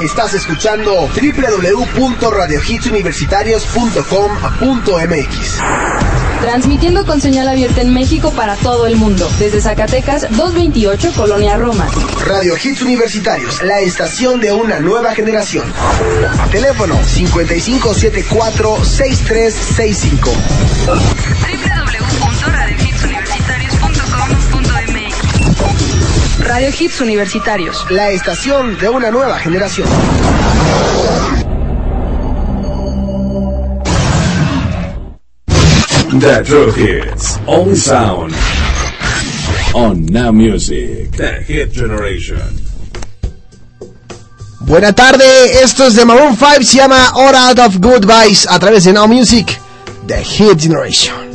Estás escuchando www.radiohitsuniversitarios.com.mx. Transmitiendo con señal abierta en México para todo el mundo. Desde Zacatecas 228, Colonia Roma. Radio Hits Universitarios, la estación de una nueva generación. Teléfono 5574-6365. www.radiohitsuniversitarios.com.mx Radio Hits Universitarios. La estación de una nueva generación. The True Hits. Only sound. On Now Music. The Hit Generation. Buena tarde, esto es de Maroon 5, se llama All Out of Goodbyes a través de Now Music, The Hit Generation.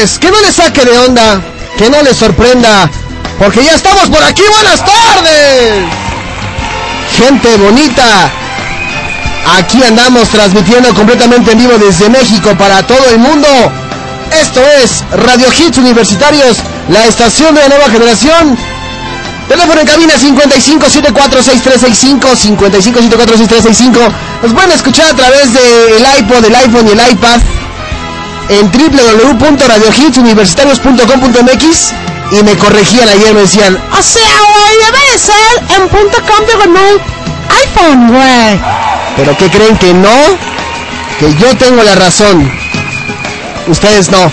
Que no le saque de onda, que no le sorprenda, porque ya estamos por aquí. Buenas tardes. Gente bonita. Aquí andamos transmitiendo completamente en vivo desde México para todo el mundo. Esto es Radio Hits Universitarios, la estación de la nueva generación. Teléfono en cabina 55746365, 55746365. Nos pueden escuchar a través del iPod, el iPhone y el iPad en www.radiohitsuniversitarios.com.mx y me corregían ayer, me decían, o sea, güey, debe de ser en punto com diagonal iPhone, güey. Pero ¿qué creen que no? Que yo tengo la razón. Ustedes no.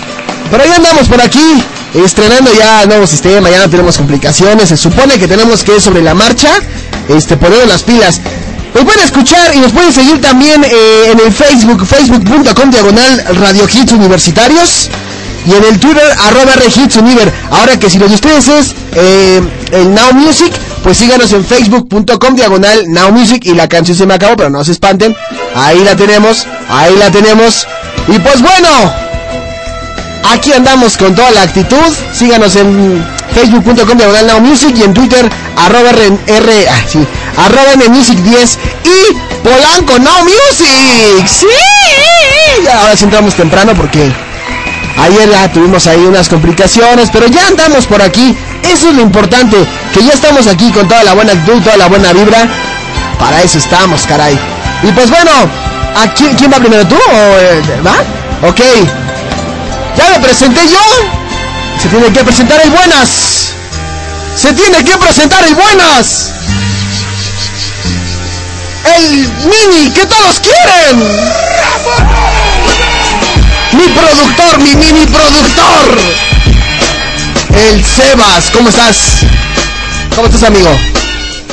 Pero ya andamos por aquí, estrenando ya nuevo sistema, ya no tenemos complicaciones, se supone que tenemos que ir sobre la marcha, este, poner las pilas. Nos pueden escuchar y nos pueden seguir también eh, en el Facebook, facebook.com diagonal Radio Hits Universitarios. Y en el Twitter, arroba Hits Univer. Ahora que si lo de ustedes es eh, el Now Music, pues síganos en facebook.com diagonal Now Music. Y la canción se me acabó, pero no se espanten. Ahí la tenemos, ahí la tenemos. Y pues bueno, aquí andamos con toda la actitud. Síganos en facebook.com diagonal Now y en Twitter, arroba R, ah, sí, arroba Music 10 y Polanco Now Music. Sí, ahora sí entramos temprano porque ayer ya tuvimos ahí unas complicaciones, pero ya andamos por aquí. Eso es lo importante, que ya estamos aquí con toda la buena actitud, toda la buena vibra. Para eso estamos, caray. Y pues bueno, ¿a quién, quién va primero tú? ¿O, eh, ¿Va? Ok. Ya me presenté yo. Se tiene que presentar el buenas. Se tiene que presentar el buenas. El mini que todos quieren. Mi productor, mi mini productor. El Sebas, ¿cómo estás? ¿Cómo estás, amigo?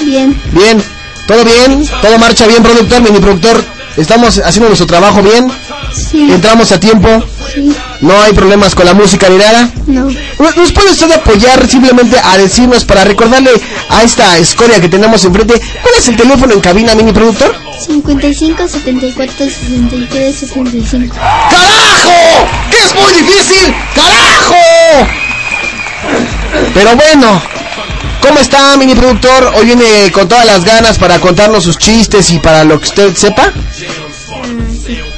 Bien. Bien. ¿Todo bien? ¿Todo marcha bien, productor, mini productor? ¿Estamos haciendo nuestro trabajo bien? Sí. ¿Entramos a tiempo? Sí. ¿No hay problemas con la música ni nada? No. ¿Nos puede usted apoyar simplemente a decirnos para recordarle a esta escoria que tenemos enfrente cuál es el teléfono en cabina, mini productor? 55 74 63 75. ¡Carajo! ¡Que es muy difícil! ¡Carajo! Pero bueno, ¿cómo está, mini productor? Hoy viene con todas las ganas para contarnos sus chistes y para lo que usted sepa.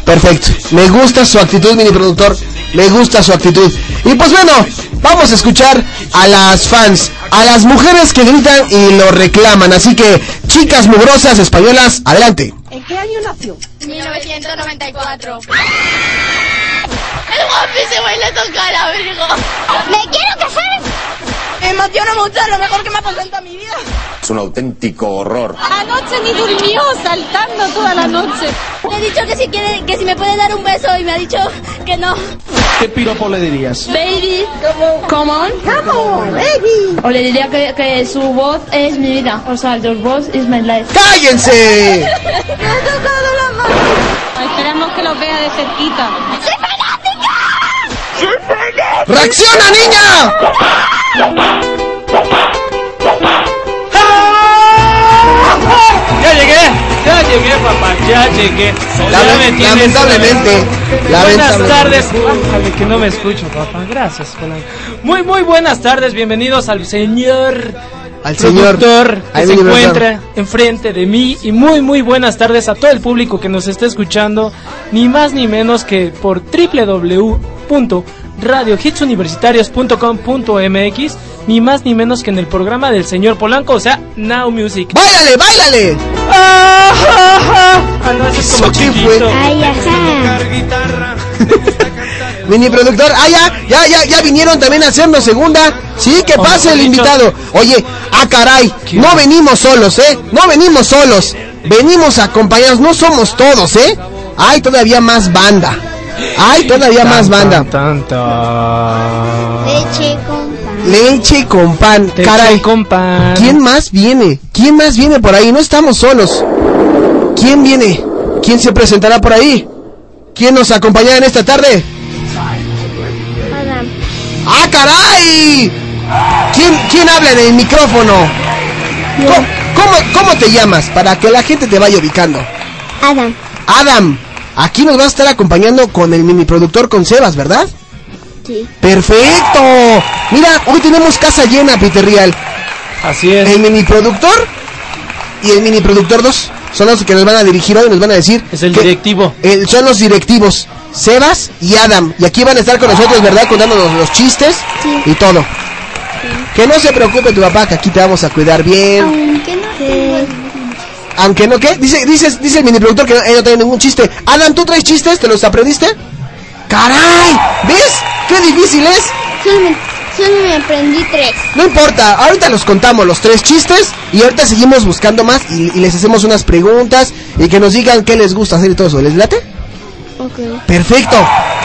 Perfecto. Me gusta su actitud, mini productor. Me gusta su actitud. Y pues bueno, vamos a escuchar a las fans, a las mujeres que gritan y lo reclaman. Así que, chicas mugrosas españolas, adelante. ¿En qué año nació? 1994. Es guapísimo y le toca la Virgo. ¡Me quiero casar! Me emociona mucho, lo mejor que me ha pasado en toda mi vida. Es un auténtico horror. Anoche ni durmió saltando toda la noche. Le he dicho que si quiere, que si me puede dar un beso y me ha dicho que no. ¿Qué piropo le dirías? Baby, come on. Come on, baby. O le diría que, que su voz es mi vida. O sea, your voice is my life. ¡Cállense! Me ha tocado la mano. Esperemos que los vea de cerquita. ¡Reacciona, niña! Ya llegué, ya llegué, papá, ya llegué. Ya Lame- me tienes lamentablemente, Buenas lamentablemente. tardes. Ájale, que no me escucho, papá. Gracias, Polanco. Muy, muy buenas tardes. Bienvenidos al señor Al señor- que se encuentra enfrente de mí y muy muy buenas tardes a todo el público que nos está escuchando, ni más ni menos que por www.radiohitsuniversitarios.com.mx, ni más ni menos que en el programa del señor Polanco, o sea, Now Music. ¡Báilale, báilale! Ah, ah, ah. Ah, no, ese es como ¿Eso qué fue? Ay, ajá. Mini productor, ah, ya, ya, ya, ya vinieron también a hacernos segunda. Sí, que pase el invitado. Oye, ah, caray, no venimos solos, ¿eh? No venimos solos. Venimos acompañados, no somos todos, ¿eh? Hay todavía más banda. Hay todavía más banda. Tan, tan. Leche con pan. Leche con pan. Leche Caray, con pan. ¿quién más viene? ¿Quién más viene por ahí? No estamos solos. ¿Quién viene? ¿Quién se presentará por ahí? ¿Quién nos acompañará en esta tarde? Adam. ¡Ah, caray! ¿Quién, quién habla en el micrófono? ¿Cómo, cómo, cómo te llamas? Para que la gente te vaya ubicando. Adam. Adam, aquí nos va a estar acompañando con el mini productor con Sebas, ¿verdad? Sí. ¡Perfecto! Mira, hoy tenemos casa llena, Peter Real. Así es. El mini productor y el mini productor 2 son los que nos van a dirigir hoy, nos van a decir. Es el que- directivo. el- son los directivos, Sebas y Adam. Y aquí van a estar con nosotros, ¿verdad? Contándonos los chistes Sí. y todo. Que no se preocupe tu papá, que aquí te vamos a cuidar bien. Aunque no, ¿qué? Dice, dice, dice el mini productor que no, él no tiene ningún chiste. Adam, ¿tú traes chistes? ¿Te los aprendiste? ¡Caray! ¿Ves? ¡Qué difícil es! Solo me, solo me aprendí tres. No importa, ahorita los contamos los tres chistes y ahorita seguimos buscando más y, y les hacemos unas preguntas y que nos digan qué les gusta hacer y todo eso. ¿Les late? Ok. Perfecto.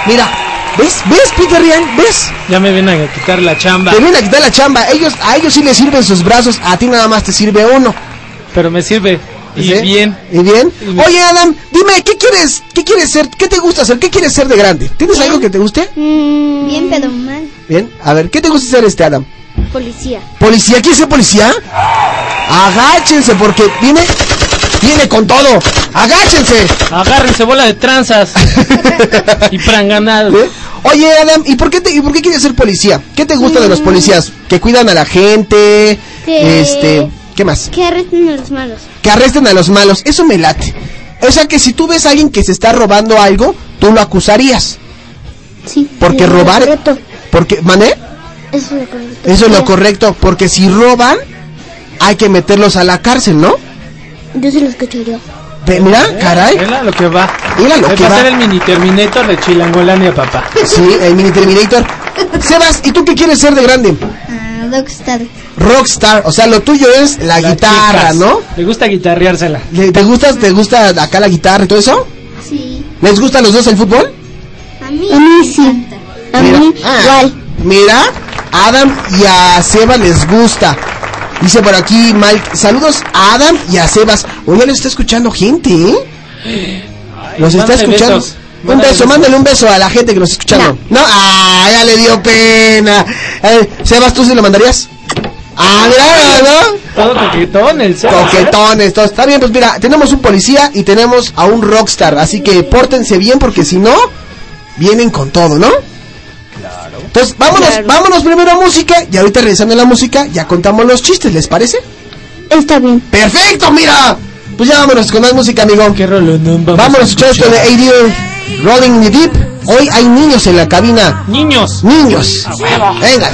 Mira, ¿ves? ¿Ves, Peter Ryan? ¿Ves? Ya me vienen a quitar la chamba. Te vienen a quitar la chamba. Ellos, a ellos sí les sirven sus brazos, a ti nada más te sirve uno. Pero me sirve. Y ¿Sí? bien. ¿Y bien? Y bien. Oye, Adam, dime, ¿qué quieres, qué quieres ser? ¿Qué te gusta hacer? ¿Qué quieres ser de grande? ¿Tienes Bien. algo que te guste? Mm, bien, pero mal. Bien, a ver, ¿qué te gusta ser este Adam? Policía. ¿Policía? ¿Quieres ser policía? Agáchense porque viene, viene con todo. Agáchense. Agárrense bola de tranzas. y pranganados. ¿Eh? Oye, Adam, ¿y por qué te, y por qué quieres ser policía? ¿Qué te gusta de los Mm. policías? Que cuidan a la gente, Que- este, ¿qué más? Que arresten a los malos. Que arresten a los malos. Eso me late. O sea que si tú ves a alguien que se está robando algo, tú lo acusarías. Sí. Porque robar, correcto. porque, ¿mané? Eso es lo correcto. Eso es lo correcto, porque si roban, hay que meterlos a la cárcel, ¿no? Yo se los cacharía. Ve, mira, caray. Mira lo que va. Mira lo que va a va. ser el mini Terminator de Chilangolania, papá. Sí, el mini Terminator. Sebas, ¿y tú qué quieres ser de grande? Rockstar. Rockstar, o sea, lo tuyo es la Las guitarra, chicas. ¿no? Le gusta guitarreársela. ¿Le- ¿Te gusta, ¿Te gusta acá la guitarra y todo eso? Sí. ¿Les gusta a los dos el fútbol? A mí. A mí sí. A Mira. mí Ah, igual. Mira, a Adam y a Sebas les gusta. Dice por aquí Mike, saludos a Adam y a Sebas. Oye, les está escuchando gente, ¿eh? Los está escuchando. besos. Un beso, mándale un beso a la gente que nos está escuchando. No, ah, ya le dio pena. Eh, Sebas, ¿tú sí lo mandarías? Ah, mira, ¿no? Todo coquetón, el Sebas, ¿eh? Coquetones, todo. Está bien, pues mira, tenemos un policía y tenemos a un rockstar, así que pórtense bien porque si no, vienen con todo, ¿no? Claro. Entonces, vámonos, Claro. vámonos primero a música y ahorita regresando a la música ya contamos los chistes, ¿les parece? Está bien. ¡Perfecto, mira! Pues ya vámonos con más música, amigo. ¿Qué rolonón vamos Vámonos a escuchar esto de ADO, Rolling in the Deep. Hoy hay niños en la cabina. Niños. Niños. Venga.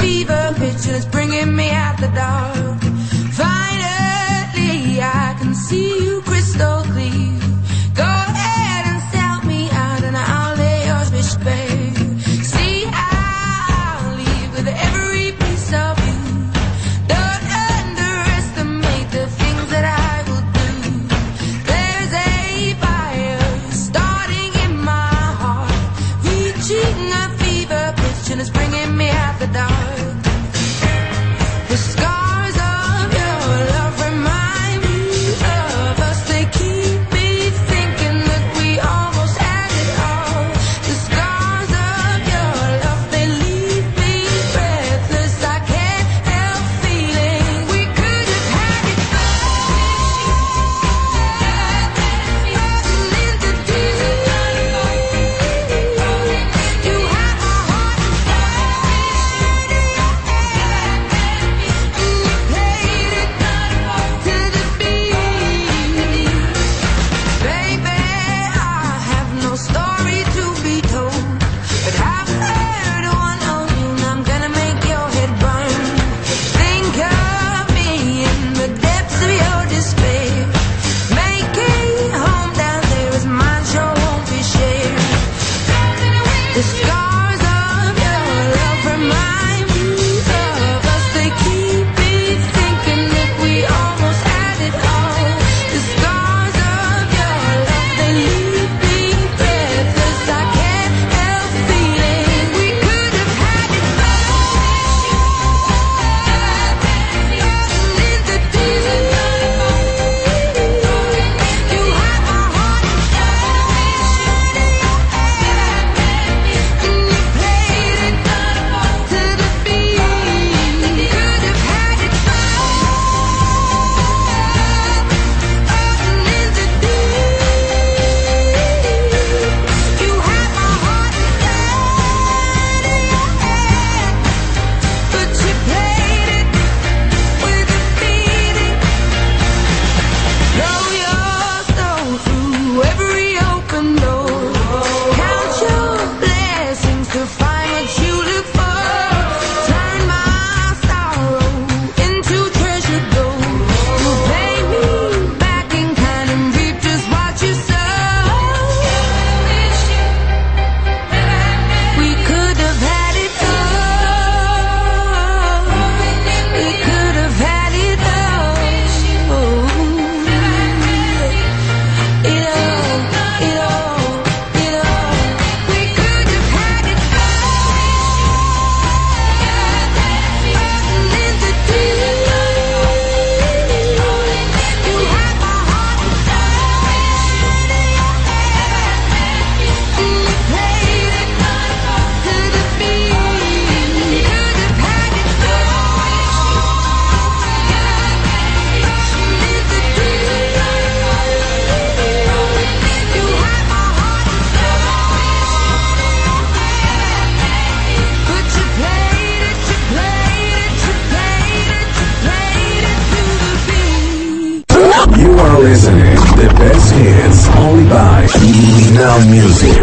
Music.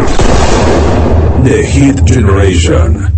The Hit Generation.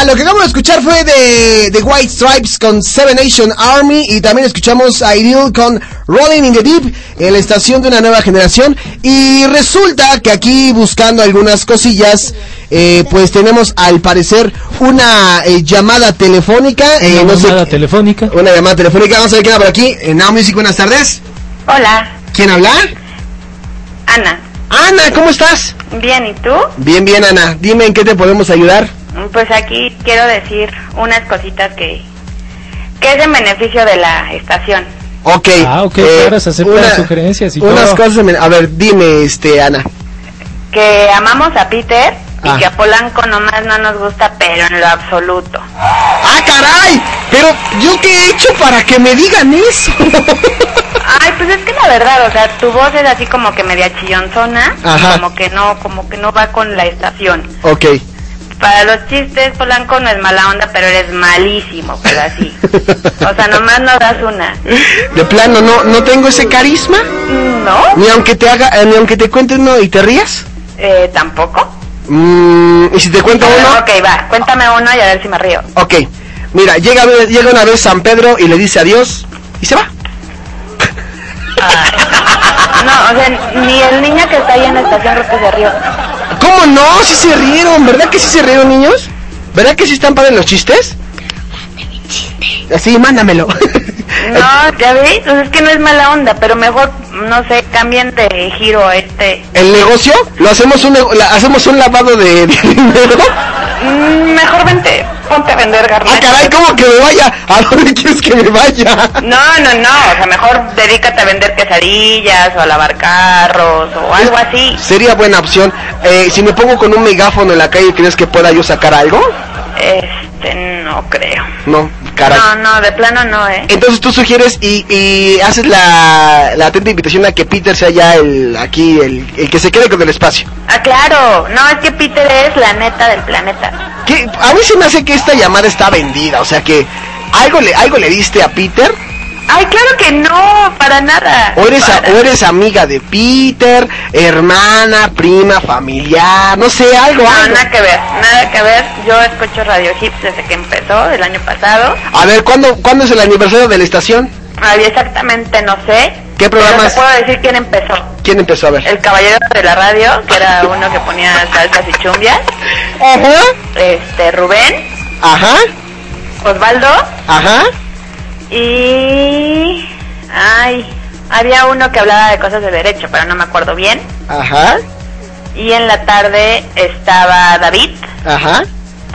Está. Lo que acabamos de escuchar fue de, de White Stripes con Seven Nation Army y también escuchamos a Ideal con Rolling in the Deep en la estación de una nueva generación. Y resulta que aquí buscando algunas cosillas, eh, pues tenemos al parecer una eh, llamada telefónica. eh, Una no sé- llamada telefónica. Una llamada telefónica. Vamos a ver quién habla por aquí. En Now Music, buenas tardes. Hola, ¿Quién habla? Ana. Ana, ¿cómo estás? Bien, ¿y tú? Bien, bien, Ana. Dime en qué te podemos ayudar. Pues aquí quiero decir unas cositas que, que es en beneficio de la estación. Ok. Ah, ok, eh, claro, se aceptan una- sugerencias y Unas todo. cosas. A ver, dime, este, Ana. Que amamos a Peter y Ah. que a Polanco nomás no nos gusta, pero en lo absoluto. ¡Ah, caray! Pero, ¿yo qué he hecho para que me digan eso? Ay, pues es que la verdad, o sea, tu voz es así como que media chillonzona, Ajá. como que no, como que no va con la estación. ok. Para los chistes, Polanco no es mala onda, pero eres malísimo, pero así. O sea, nomás no das una. De plano, no, no tengo ese carisma. ¿No? Ni aunque te haga, eh, ni aunque te cuente uno y te rías. Eh, tampoco. Mm, y si te cuento uno, Ok, va, cuéntame uno y a ver si me río. ok. Mira, llega, llega una vez San Pedro y le dice adiós y se va. No, o sea, ni el niño que está ahí en la estación que se rió. ¿Cómo no? Sí se rieron, ¿verdad que sí se rieron niños? ¿Verdad que sí están padres los chistes? Así, mándamelo. No, ya ves, pues es que no es mala onda, pero mejor, no sé, cambien de giro este. ¿El negocio? ¿Lo hacemos un, la- hacemos un lavado de, de dinero? Mm, mejor vente, ponte a vender garnachas. Ah, caray, ¿cómo que me vaya? ¿A dónde quieres que me vaya? No, no, no, o sea, mejor dedícate a vender quesadillas o a lavar carros o algo así. Sería buena opción. Eh, si me pongo con un megáfono en la calle, ¿crees que pueda yo sacar algo? Este, no creo. No. No, no, de plano no, ¿eh? Entonces tú sugieres y, y haces la, la atenta invitación a que Peter sea ya el aquí, el, el que se quede con el espacio. Ah, claro, no, es que Peter es la neta del planeta. Que a mí se me hace que esta llamada está vendida, o sea que algo le, algo le diste a Peter, Ay, claro que no, para nada. o eres, a- o eres amiga de Peter, hermana, prima, familiar, no sé, algo, No, algo. nada que ver, nada que ver. Yo escucho Radio Hips desde que empezó, el año pasado. A ver, ¿cuándo, ¿cuándo es el aniversario de la estación? Ay, exactamente no sé. ¿Qué programa es? puedo decir quién empezó. ¿Quién empezó a ver? El caballero de la radio, que era uno que ponía salsas y chumbias. Ajá, Este, Rubén, ajá, Osvaldo ajá. Y... Ay, había uno que hablaba de cosas de derecho, pero no me acuerdo bien. Ajá, Y en la tarde estaba David, ajá.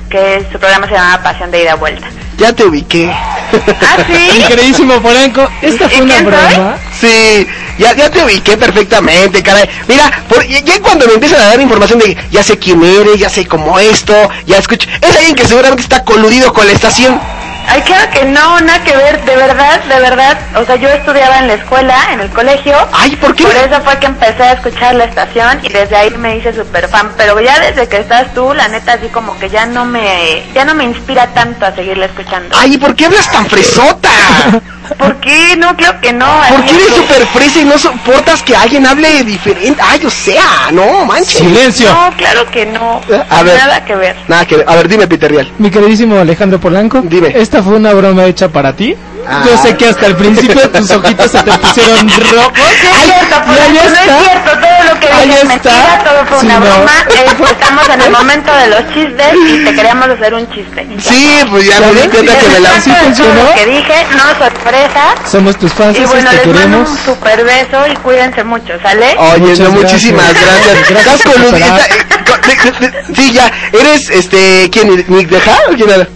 que su programa se llamaba Pasión de Ida y Vuelta. Ya te ubiqué. ¿Ah, sí? Mi queridísimo Polanco, esta fue ¿Y una broma. Sí, ya, ya te ubiqué perfectamente, caray. Mira, por, ya, ya cuando me empiezan a dar información de ya sé quién eres, ya sé cómo esto, ya escucho, es alguien que seguramente está coludido con la estación. Ay, claro que no, nada que ver, de verdad, de verdad. O sea, yo estudiaba en la escuela, en el colegio. Ay, ¿por qué? Por eso fue que empecé a escuchar la estación y desde ahí me hice súper fan. Pero ya desde que estás tú, la neta, así como que ya no me, ya no me inspira tanto a seguirla escuchando. Ay, ¿y por qué hablas tan fresota? ¿Por qué? No, creo que no. ¿Por qué eres súper fresa y no soportas que alguien hable diferente? Ay, o sea, no, manches. Silencio. No, claro que no. A ver. Nada que ver. Nada que ver. A ver, dime, Peter Real. Mi queridísimo Alejandro Polanco, Dime. esta fue una broma hecha para ti. Ah. Yo sé que hasta el principio tus ojitos se te pusieron rojos. Sí, es cierto, y ahí Polanco, no está. es cierto, todo lo que Ahí dije es está. mentira, todo fue Sí, una no. broma. eh, estamos en el momento de los chistes y te queríamos hacer un chiste. Sí, pues ya me di cuenta que me la... Sí funcionó. Lo que dije, no sorpresa. Somos tus fans, Y bueno, te les mando queremos. un super beso y cuídense mucho, ¿sale? Oye, Muchas no, muchísimas gracias. gracias. Gracias Estás eh, co- de- de- de- Sí, ya. ¿Eres, este, quién? ¿Nick Deja o quién habla?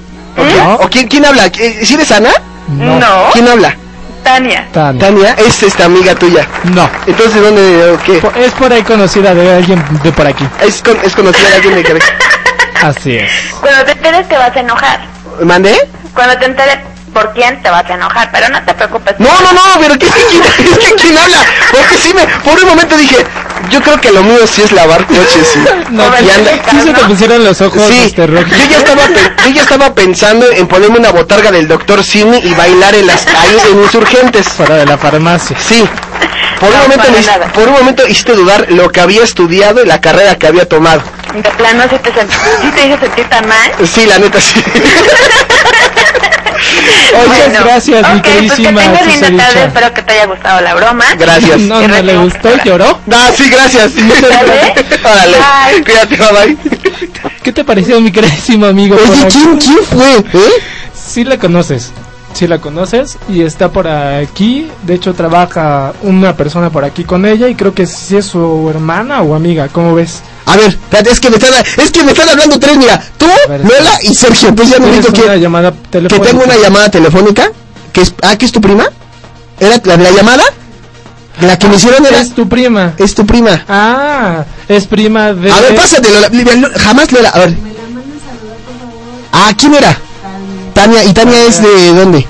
No. ¿O quién, quién habla? Eh, ¿Sí eres Ana? No. ¿Quién habla? Tania. Tania. Tania, es esta amiga tuya. No. Entonces, ¿dónde, qué? Es por ahí conocida de alguien de por aquí. Es, con- es conocida de alguien de que... Así es. Cuando te enteres te vas a enojar. ¿Mandé? Cuando te enteres por quién te vas a enojar, pero no te preocupes. No, no, no, pero ¿qué es que quién, es que quién habla? Porque sí me, por un momento dije, yo creo que lo mío sí es lavar coches, sí. No, Y anda- sí se te pusieron los ojos Sí, este, rojos. yo ya estaba pe- yo ya estaba pensando en ponerme una botarga del doctor Simi y bailar en las calles en insurgentes. Fuera de la farmacia. Sí. Por un momento me, por un momento hiciste dudar lo que había estudiado y la carrera que había tomado. De plano sí te, sent- sí te hizo sentir tan mal. Sí, la neta sí. Muchas Bueno, gracias, mi ok, pues que queridísima tengas linda tarde, espero que te haya gustado la broma. Gracias. No, no le gustó, ahora. lloró. Ah, sí, gracias. Órale. Bye. Cuídate, bye bye. ¿Qué te pareció, mi queridísimo amigo? Oye? ¿quién, quién fue? ¿Eh? Sí la conoces. Sí la conoces y está por aquí. De hecho, trabaja una persona por aquí con ella y creo que sí es su hermana o amiga. ¿Cómo ves? A ver, espérate, es que me están, es que me están hablando tres, mira, tú, ver, Lola y Sergio, entonces ya me dijo que, que tengo una llamada telefónica, que es, ah, que es tu prima, era la, la llamada, la que me hicieron era, Es tu prima. es tu prima. Ah, es prima de... A ver, pásate, Lola, jamás Lola, a ver. Ah, ¿quién era? Tania, ¿y Tania es de dónde?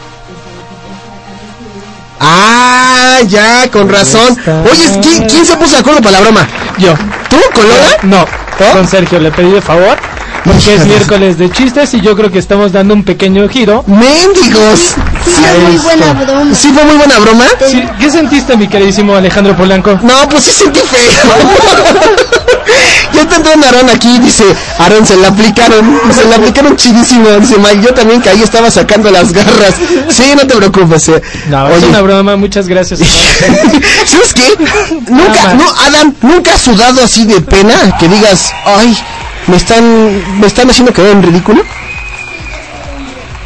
Ah, ya, con razón. Oye, ¿quién, quién se puso de acuerdo para la broma? Yo. ¿Tú, con Lola? No, ¿Oh? con Sergio le pedí de favor Porque es miércoles de chistes y yo creo que estamos dando un pequeño giro. ¡Mendigos! Sí, fue muy esto. buena broma. ¿Sí fue muy buena broma? Sí, ¿Qué sentiste, mi queridísimo Alejandro Polanco? No, pues sí sentí feo. ya está entrando Aaron aquí y dice, Aaron se la aplicaron, se la aplicaron chidísimo. Dice Mike, yo también caí, estaba sacando las garras. Sí, no te preocupes. eh. No, es Oye, una broma, muchas gracias. ¿sabes qué? Nunca, no. Adam, nunca has sudado así de pena que digas, ay, me están, me están haciendo quedar en ridículo.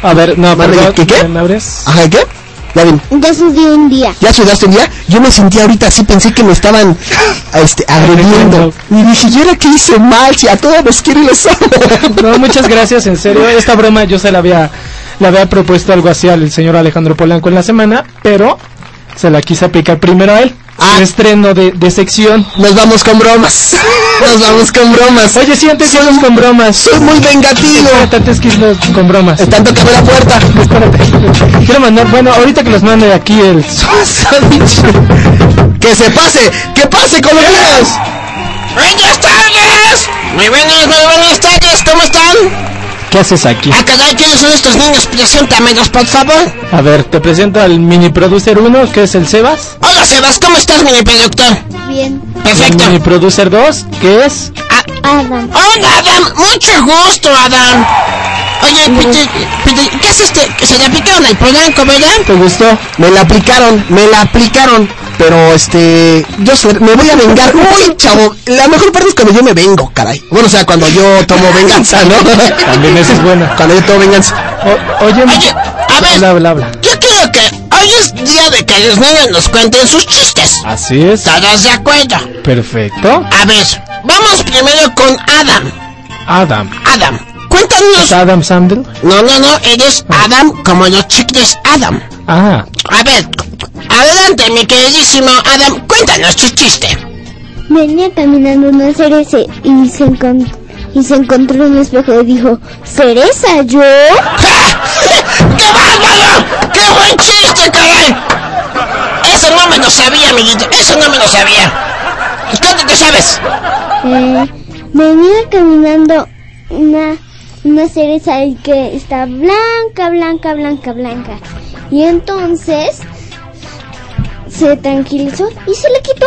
A ver, no, perdón, ¿qué, qué? ¿me abres? Ajá, ¿qué? Ya ven, Ya subí un día. ¿ya sudaste un día? Yo me sentí ahorita así, pensé que me estaban este, agrediendo. Y dije, ¿y ahora qué hice mal? Si a todos los quiero y los amo. No, muchas gracias, en serio. Esta broma yo se la había, le había propuesto algo así al señor Alejandro Polanco en la semana, pero se la quise aplicar primero a él. Ah. Estreno de, de sección. Nos vamos con bromas. Nos vamos con bromas. Oye, sí, antes con bromas. Soy muy vengativo. Espérate, antes que irnos con bromas. Están tocando la puerta. Espérate. Quiero mandar, bueno, ahorita que los mande aquí el Que se pase, que pase con los niños. Buenas tardes. Muy buenas, muy buenas tardes. ¿Cómo están? ¿Qué haces aquí? Ah, caray, ¿quiénes son estos niños? Preséntamelos, por favor. A ver, te presento al mini producer 1, que es el Sebas. Hola, Sebas. ¿Cómo estás, mini productor? Bien. Perfecto. El mini producer 2, que es... Adam. Hola, Adam. Mucho gusto, Adam. Oye, Peter, Peter, ¿qué es este? Se le aplicaron al polanco, ¿verdad? ¿Te gustó? Me la aplicaron, me la aplicaron. Pero este, yo me voy a vengar. Uy, chavo, la mejor parte es cuando yo me vengo, caray. Bueno, o sea, cuando yo tomo venganza, ¿no? También eso es bueno. Cuando yo tomo venganza. O- oye, Oye, a ver, habla, habla, habla. yo creo que hoy es día de que los niños nos cuenten sus chistes. Así es. ¿Todos de acuerdo? Perfecto. A ver, vamos primero con Adam. Adam. Adam, cuéntanos. ¿Es Adam Sandler? No, no, no, eres Adam como los chicles Adam. Ah, A ver, adelante, mi queridísimo Adam, cuéntanos tu chiste. Venía caminando una cereza y se, encon- y se encontró en un espejo y dijo, ¿cereza yo? ¡Qué bárbaro! ¡Qué buen chiste, caray! Eso no me lo sabía, amiguito, eso no me lo sabía. ¿Cuánto te sabes? Eh, venía caminando una, una cereza y que está blanca, blanca, blanca, blanca. Y entonces se tranquilizó y se le quitó.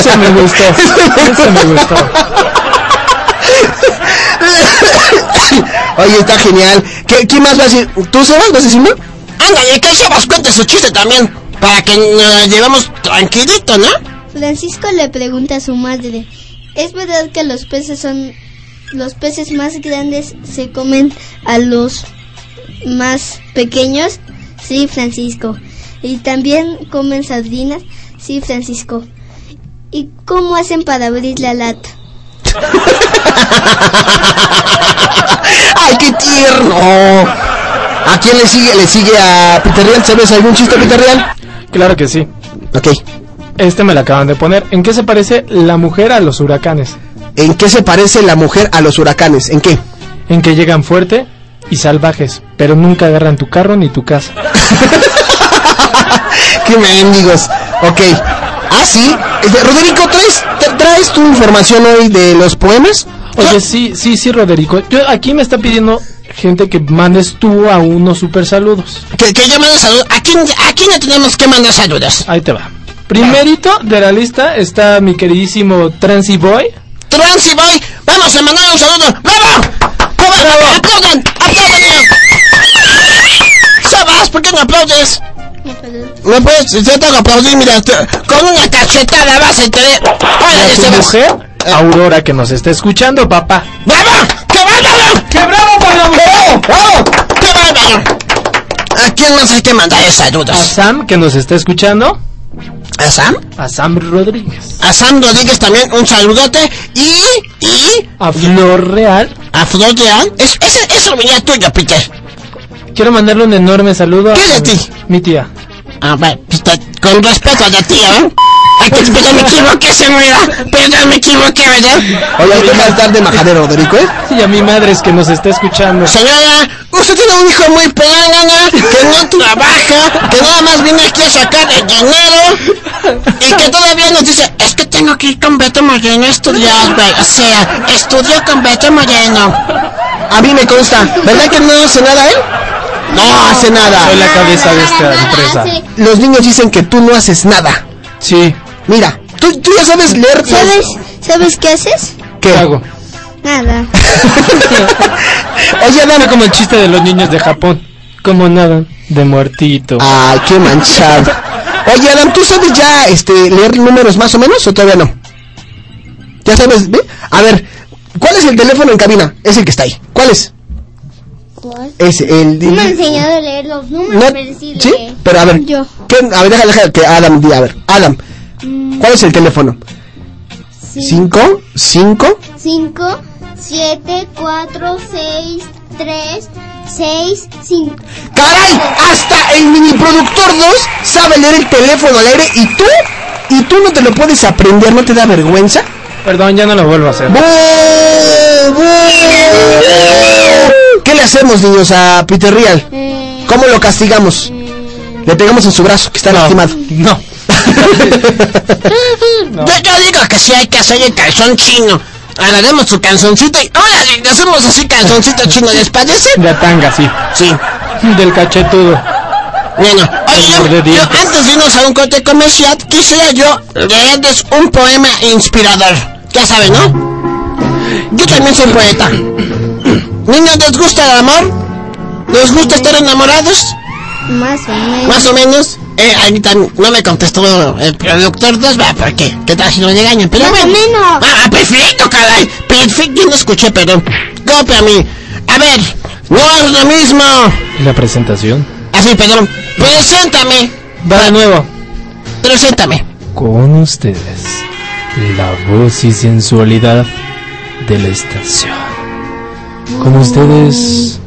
eso me gustó. Eso me gustó. Oye, está genial. ¿Qué, ¿Quién más va a decir? ¿Tú, Sebas, vas a decirme? Ándale, que Sebas cuente su chiste también, para que nos llevemos tranquilito, ¿no? Francisco le pregunta a su madre, ¿es verdad que los peces son los peces más grandes se comen a los más pequeños? Sí, Francisco. ¿Y también comen sardinas? Sí, Francisco. ¿Y cómo hacen para abrir la lata? ¡Ay, qué tierno! ¿A quién le sigue? ¿Le sigue a Peter Real? ¿Sabes algún chiste, Peter Real? Claro que sí. Ok. Este me lo acaban de poner. ¿En qué se parece la mujer a los huracanes? ¿En qué se parece la mujer a los huracanes? ¿En qué? En que llegan fuerte y salvajes, pero nunca agarran tu carro ni tu casa. ¡Qué mendigos! Ok. Ah, sí. Este, Roderico, ¿traes, tra- ¿traes tu información hoy de los poemas? Oye, sí, sí, sí, Roderico. Yo, aquí me está pidiendo gente que mandes tú a unos super saludos. Que, que yo mande saludos. ¿A quién, ¿A quién le tenemos que mandar saludos? Ahí te va. Primerito de la lista está mi queridísimo Transy Boy. Transy Boy, vamos a mandar un saludo. ¡Bravo! ¡Bravo! ¡Aplaudan! ¡Aplaudan! Sebas, ¿por qué no aplaudes? No puedes, yo tengo que aplaudir, mira, con una cachetada vas a tener. A ¡Órale, tu mujer, Aurora, que nos está escuchando, papá. ¡Bravo! ¡Qué bárbaro! ¡Qué bravo por la mujer! ¡Bravo! ¡Qué bárbaro! ¿A quién más hay que mandar A saludos? Sam, que nos está escuchando. ¿A Sam? A Sam Rodríguez. A Sam Rodríguez también un saludote y. y. A Flor Real. a Flor Real. Es, ese, eso venía tuyo, Peter. Quiero mandarle un enorme saludo ¿Qué a de ti? mi tía. A ver, pues, con respeto a la tía, ¿eh? Ay, que- perdón, me equivoqué, señora. Perdón, me equivoqué, ¿verdad? Oye, deja de estar de majadero, Roderico, ¿eh? Y a mi madre es que nos está escuchando. Señora, usted tiene un hijo muy pelangana, que no trabaja, que nada más viene aquí a sacar el dinero y que todavía nos dice, es que tengo que ir con Beto Moreno a estudiar, güey. O sea, estudio con Beto Moreno. A mí me consta. ¿Verdad que no hace nada él? No hace nada. Soy la cabeza de esta empresa. Los niños dicen que tú no haces nada. Sí. Mira, tú, tú ya sabes leer. ¿Sabes, ¿Sabes qué haces? ¿Qué hago? Nada. Oye, dame como el chiste de los niños de Japón. Como nada, de muertito. Ay, qué manchado. Oye, Adam, ¿tú sabes ya este, leer números más o menos o todavía no? ¿Ya sabes? ¿Ve? A ver, ¿cuál es el teléfono en cabina? Es el que está ahí. ¿Cuál es? ¿Cuál? Ese, el... No me ha enseñado a leer los números, No- pero sí. Pero a ver, Yo. ¿qué? a ver, deja, deja que Adam diga, a ver, Adam, ¿cuál es el teléfono? ¿Cinco? ¿Cinco? 5, 7, 4, 6, 3, 6, 5. ¡Caray! Hasta el mini productor 2 sabe leer el teléfono al aire y tú, y tú no te lo puedes aprender, ¿no te da vergüenza? Perdón, ya no lo vuelvo a hacer. ¡Bu! ¡Bu! ¿Qué le hacemos, niños, a Peter Real? ¿Cómo lo castigamos? Le pegamos en su brazo, que está lastimado. No. Yo, yo digo que sí hay que hacer el calzón chino. Agarremos su calzoncito y ahora le hacemos así calzoncito chino, ¿les parece? De tanga, sí. Sí. Del cachetudo. Bueno, oye, yo, yo antes de irnos a un corte comercial, quisiera yo leerles un poema inspirador. Ya saben, ¿no? Yo también soy poeta. Niños, ¿les gusta el amor? ¿Les gusta estar enamorados? Más o menos. Más o menos. Eh, ahorita no me contestó el productor 2, va, ¿por qué? ¿Qué tal si nos regañan? Pero Más o bueno. menos. Ah, perfecto, caray. Perfecto, yo no escuché, perdón. Copia a mí. A ver, no es lo mismo. ¿Y la presentación? Así, perdón. Preséntame. Va de nuevo. Preséntame. Con ustedes, la voz y sensualidad de la estación. Con ustedes,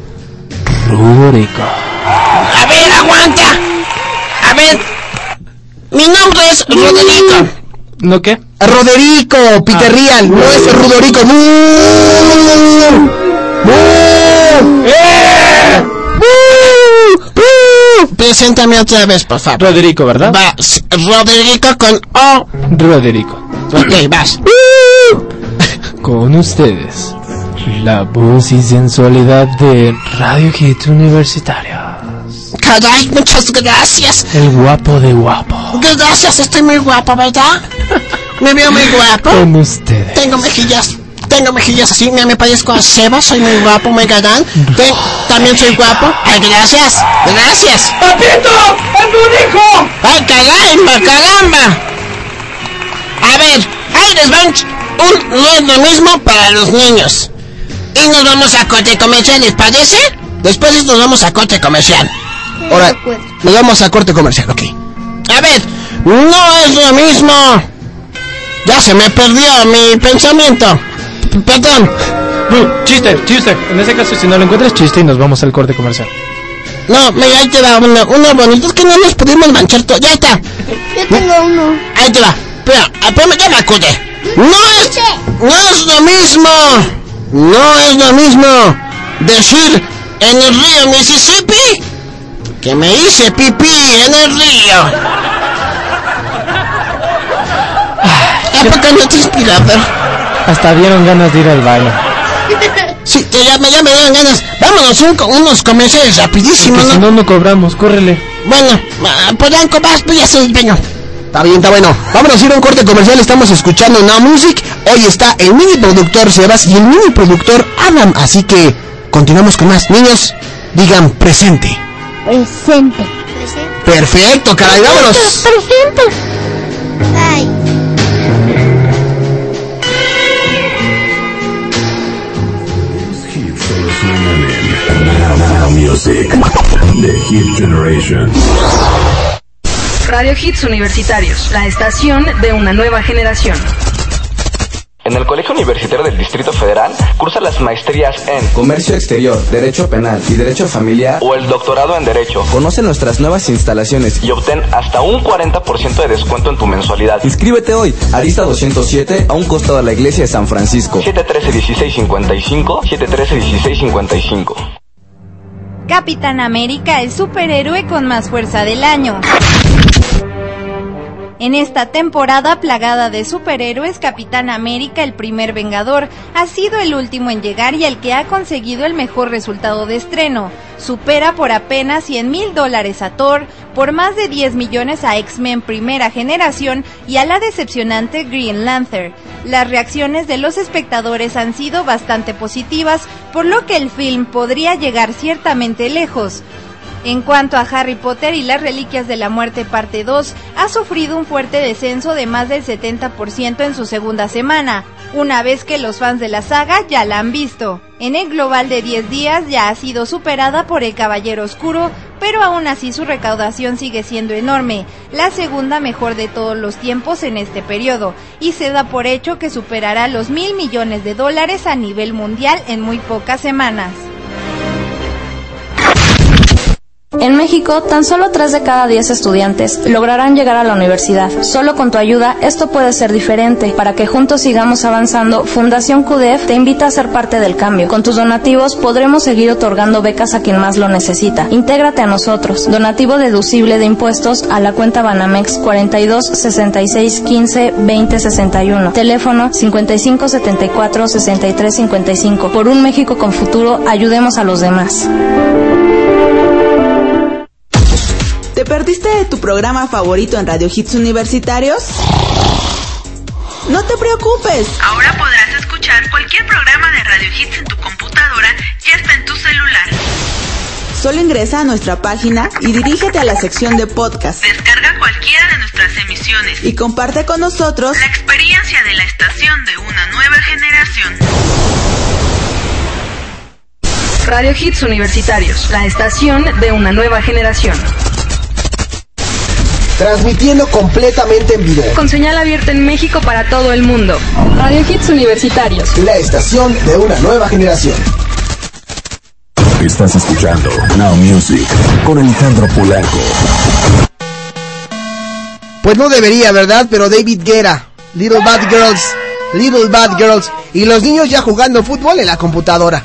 Ruborico. A ver, aguanta. A ver. Mi nombre es Roderico. ¿No qué? Roderico, Peter Ah. Real, no es Rudorico. ¡Bu! ¡Bu! ¡Eh! Preséntame otra vez, por favor. Roderico, ¿verdad? Va, Roderico con O. Roderico. Ok, vas. Con ustedes, la voz y sensualidad de Radio Hit Universitario. Caray, muchas gracias. El guapo de guapo. Gracias, estoy muy guapo, ¿verdad? Me veo muy guapo. Con ustedes. Tengo mejillas. Tengo mejillas así, mira, me parezco a Seba, soy muy guapo, muy galán. Ten- también soy guapo. Ay, gracias, gracias. ¡Papito! ¡Es tu hijo! ¡Ay, caramba, caramba! A ver, ahí les va un, un no es lo mismo para los niños. Y nos vamos a corte comercial, ¿les parece? Después nos vamos a corte comercial. Ahora, nos vamos a corte comercial, ok. A ver, no es lo mismo. Ya se me perdió mi pensamiento. Perdón. Chiste, chiste. En ese caso, si no lo encuentras, chiste y nos vamos al corte comercial. No, mira, ahí te va uno, uno bonito. Es que no nos pudimos manchar todo. Ya está. Yo tengo uno. Ahí te va. Espera, espérame, ya me acordé. No es, no es lo mismo. No es lo mismo decir en el río Mississippi que me hice pipí en el río. ¿A poco no te inspirador? Hasta dieron ganas de ir al baño. Sí, que ya me, ya me dieron ganas. Vámonos un, unos comerciales rapidísimos, Porque si ¿no? no, no cobramos. Córrele. Bueno, ah, Polanco, vas, voy a hacer el baño. Está bien, está bueno. Vámonos a ir a un corte comercial. Estamos escuchando Now Music. Hoy está el mini productor Sebas y el mini productor Adam. Así que continuamos con más. Niños, digan presente. Presente. Perfecto, caray, vámonos. Presente. Ay. Music. The Hit Generation. Radio Hits Universitarios, la estación de una nueva generación. En el Colegio Universitario del Distrito Federal cursa las maestrías en Comercio Exterior, Derecho Penal y Derecho Familiar o el doctorado en Derecho. Conoce nuestras nuevas instalaciones y obtén hasta un 40% de descuento en tu mensualidad. Inscríbete hoy, Arista 207, a un costado de la iglesia de San Francisco. 713-1655, 713-1655. Capitán América, el superhéroe con más fuerza del año. En esta temporada plagada de superhéroes, Capitán América, el primer Vengador, ha sido el último en llegar y el que ha conseguido el mejor resultado de estreno. Supera por apenas 100 mil dólares a Thor, por más de 10 millones a X-Men primera generación y a la decepcionante Green Lantern. Las reacciones de los espectadores han sido bastante positivas, por lo que el film podría llegar ciertamente lejos. En cuanto a Harry Potter y las Reliquias de la Muerte parte 2, ha sufrido un fuerte descenso de más del 70% en su segunda semana, una vez que los fans de la saga ya la han visto. En el global de 10 días ya ha sido superada por El Caballero Oscuro, pero aún así su recaudación sigue siendo enorme, la segunda mejor de todos los tiempos en este periodo, y se da por hecho que superará los mil millones de dólares a nivel mundial en muy pocas semanas. En México, tan solo 3 de cada 10 estudiantes lograrán llegar a la universidad. Solo con tu ayuda, esto puede ser diferente. Para que juntos sigamos avanzando, Fundación QDF te invita a ser parte del cambio. Con tus donativos podremos seguir otorgando becas a quien más lo necesita. Intégrate a nosotros. Donativo deducible de impuestos a la cuenta Banamex 42 66 15 20 61. Teléfono 55 74 63 55. Por un México con futuro, ayudemos a los demás. ¿Te perdiste de tu programa favorito en Radio Hits Universitarios? No te preocupes. Ahora podrás escuchar cualquier programa de Radio Hits en tu computadora y hasta en tu celular. Solo ingresa a nuestra página y dirígete a la sección de podcast. Descarga cualquiera de nuestras emisiones y comparte con nosotros la experiencia de la estación de una nueva generación. Radio Hits Universitarios, la estación de una nueva generación. Transmitiendo completamente en video. Con señal abierta en México para todo el mundo. Radio Hits Universitarios. La estación de una nueva generación. Estás escuchando Now Music con Alejandro Polanco. Pues no debería, ¿verdad? Pero David Guerra, Little Bad Girls, Little Bad Girls y los niños ya jugando fútbol en la computadora.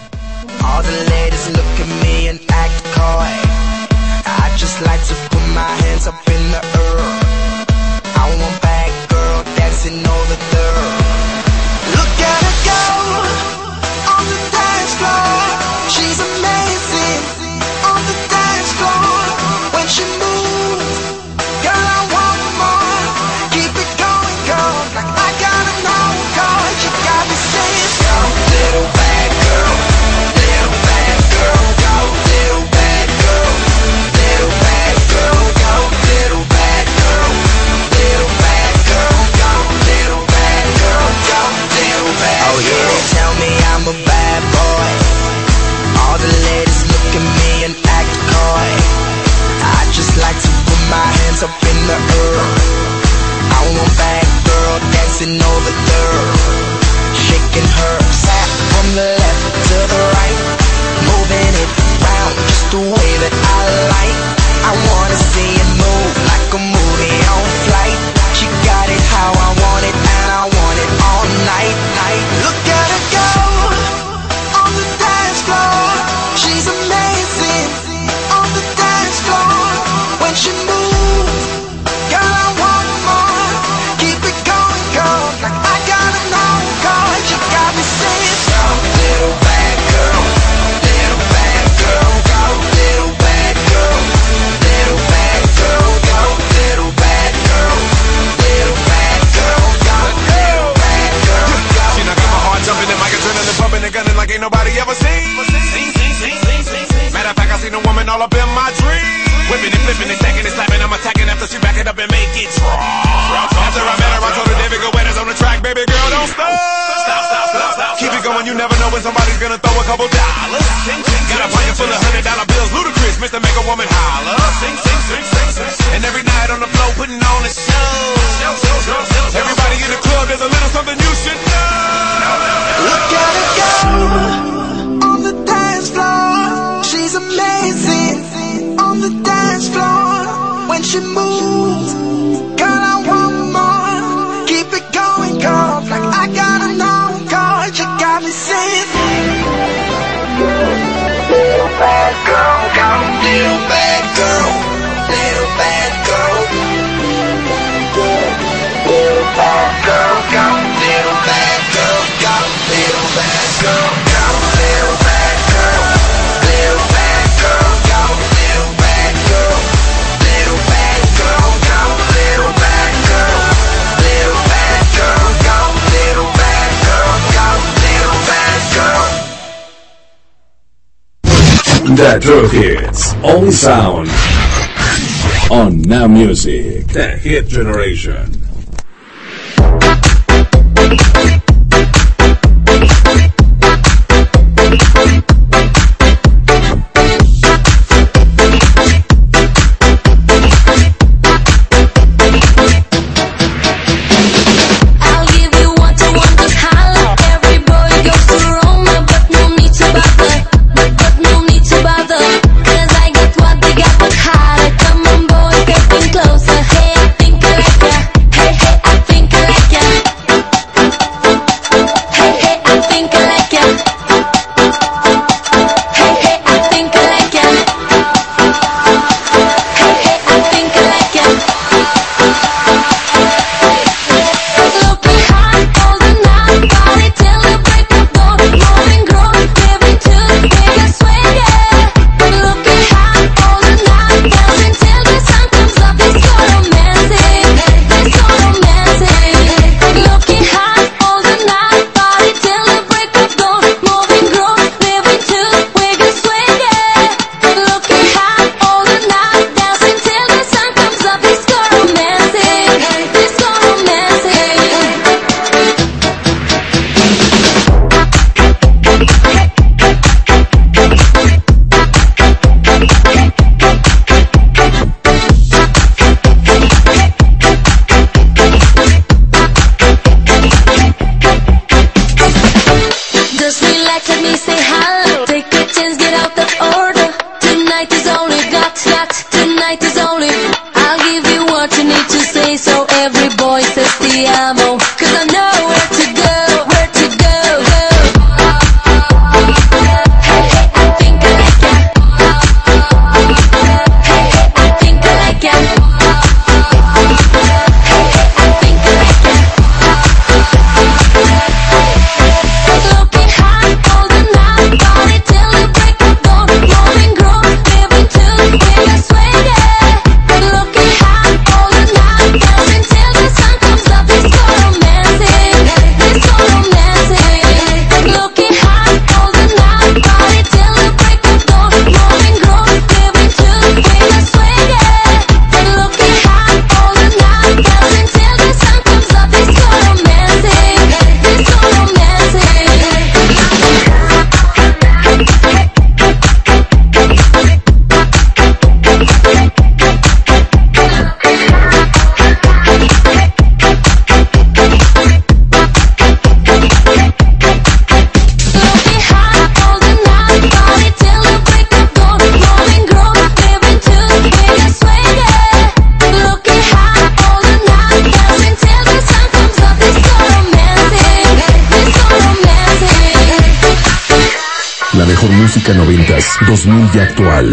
Actual.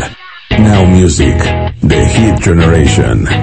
Now Music. The Hit Generation.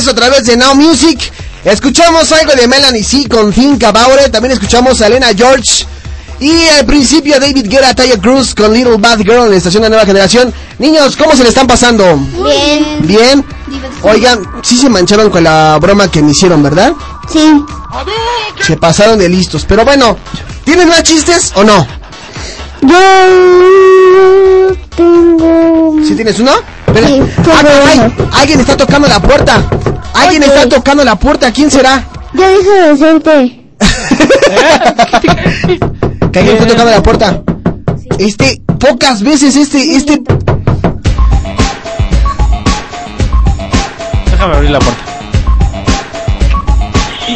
Regreso a través de Now Music. Escuchamos algo de Melanie C con Think About It. También escuchamos a Elena George. Y al principio David Guerra, Taya Cruz con Little Bad Girl en la estación de Nueva Generación. Niños, ¿cómo se le están pasando? Bien. Bien. Oigan, sí se mancharon con la broma que me hicieron, ¿verdad? Sí. Se pasaron de listos. Pero bueno, ¿tienen más chistes o no? Yo tengo. ¿Sí tienes uno? Sí, Ah, caray, alguien está tocando la puerta. Alguien está tocando la puerta. ¿Quién será? Ya deja de hacerte. Que alguien está tocando la puerta. Este, pocas veces este, este. Déjame abrir la puerta. Yo.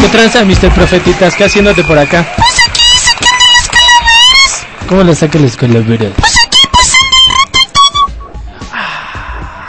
¿Qué tranza, Mr. Profetitas? ¿Qué haciéndote por acá? ¿Cómo le saca la escuela, verdad?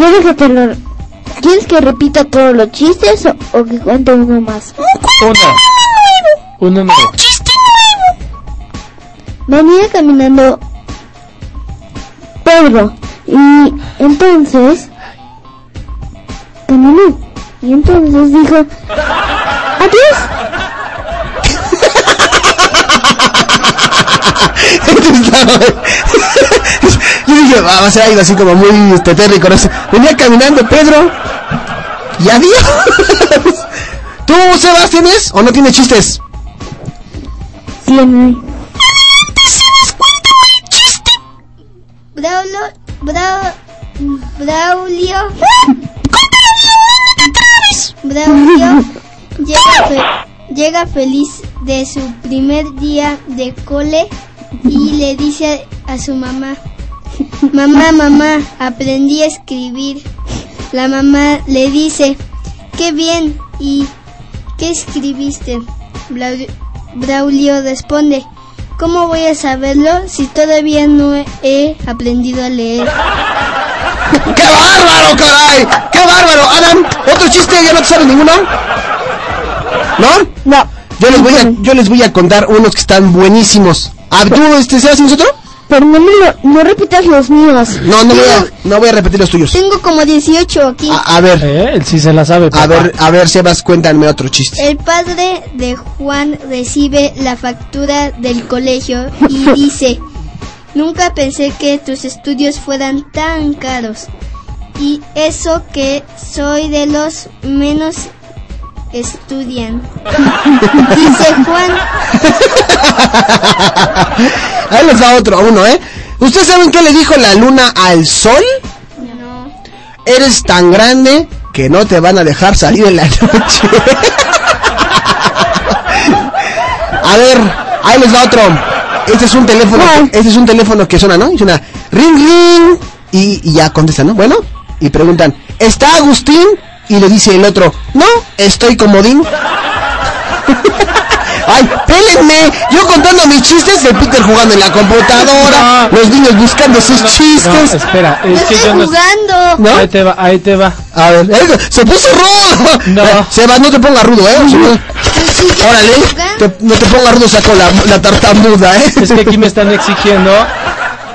¿Quieres que te lo... ¿Quieres que repita todos los chistes o, o que cuente uno más? Uno. Uno nuevo. Venía caminando Pedro y entonces caminó y entonces dijo adiós Yo dije, va a ser algo así como muy este, tétrico. no sé. Venía caminando Pedro. Y adiós. ¿Tú, Sebas, tienes o no tienes chistes? tiene Braulio Brau, Braulio Braulio llega, fe- llega feliz de su primer día de cole y le dice a su mamá Mamá, mamá, aprendí a escribir. La mamá le dice, qué bien, ¿y qué escribiste? Braulio responde, ¿cómo voy a saberlo si todavía no he- aprendido a leer? ¡Qué bárbaro, caray! ¡Qué bárbaro! Adam, ¿otro chiste? ¿Ya no te sabes ninguno? ¿No? No. Yo les voy a, yo les voy a contar unos que están buenísimos. ¿Tú, este, Sebas, tienes otro? Pero no, me lo- no repitas los míos. No, no voy a, no voy a repetir los tuyos. Tengo como 18 aquí. A, a ver, Eh, él sí se la sabe. a ver, a ver, Sebas, cuéntame otro chiste. El padre de Juan recibe la factura del colegio y dice, nunca pensé que tus estudios fueran tan caros. Y eso que soy de los menos estudian. Dice Juan, Ahí les da otro, uno, ¿eh? ¿Ustedes saben qué le dijo la luna al sol? no, Eres tan grande que que no te van a dejar salir en la noche. a ver, ahí les va otro. Este es un teléfono, este es un teléfono que suena, ¿no? Y suena ring ring y, y ya contesta, ¿no? Bueno, y preguntan, ¿está Agustín? Y le dice el otro, no, estoy comodín. Ay, pélenme, yo contando mis chistes de Peter jugando en la computadora, los niños buscando sus No, chistes. espera, es que yo no... ¿No? Ahí te va, ahí te va. A ver, eso, se puso rudo. No. Eh, Sebas, no te pongas rudo, ¿eh? Órale, te- no te pongas rudo, saco la, la tartamuda, ¿eh? Es que aquí me están exigiendo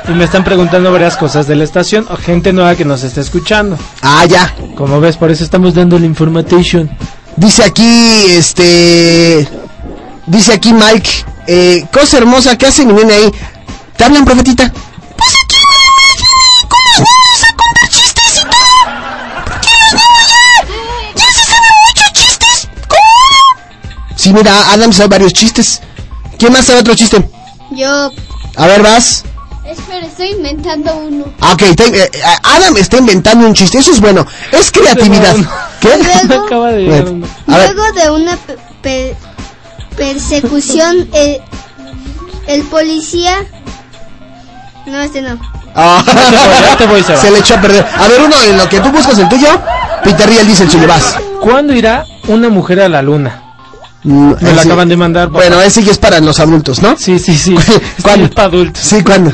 y me están preguntando varias cosas de la estación o gente nueva que nos está escuchando. Ah, ya. Como ves, por eso estamos dando la information. Dice aquí, este... Dice aquí Mike, eh, cosa hermosa, ¿qué hace mi nene ahí? ¿Te hablan, profetita? Pues aquí, los niños a contar chistes y todo. Porque los niños ya, ya se saben muchos chistes. ¿Cómo? Sí, mira, Adam sabe varios chistes. ¿Quién más sabe otro chiste? Yo. A ver, vas. Espera, estoy inventando uno. Ah, ok, te- eh, Adam está inventando un chiste, eso es bueno. Es creatividad. ¿Qué? Luego, Acaba de llegar uno. A ver. luego de una pe- pe- persecución, el, el policía. No, este no. Ah. Ya te voy, Seba. Se le echó a perder. A ver, uno, en lo que tú buscas el tuyo, Peter Riel dice el chile, vas. ¿Cuándo irá una mujer a la luna? Mm, Me lo ese- acaban de mandar. papá. Bueno, ese ya es para los adultos, ¿no? Sí, sí, sí. ¿Cuándo? Es para adultos. Sí, ¿cuándo?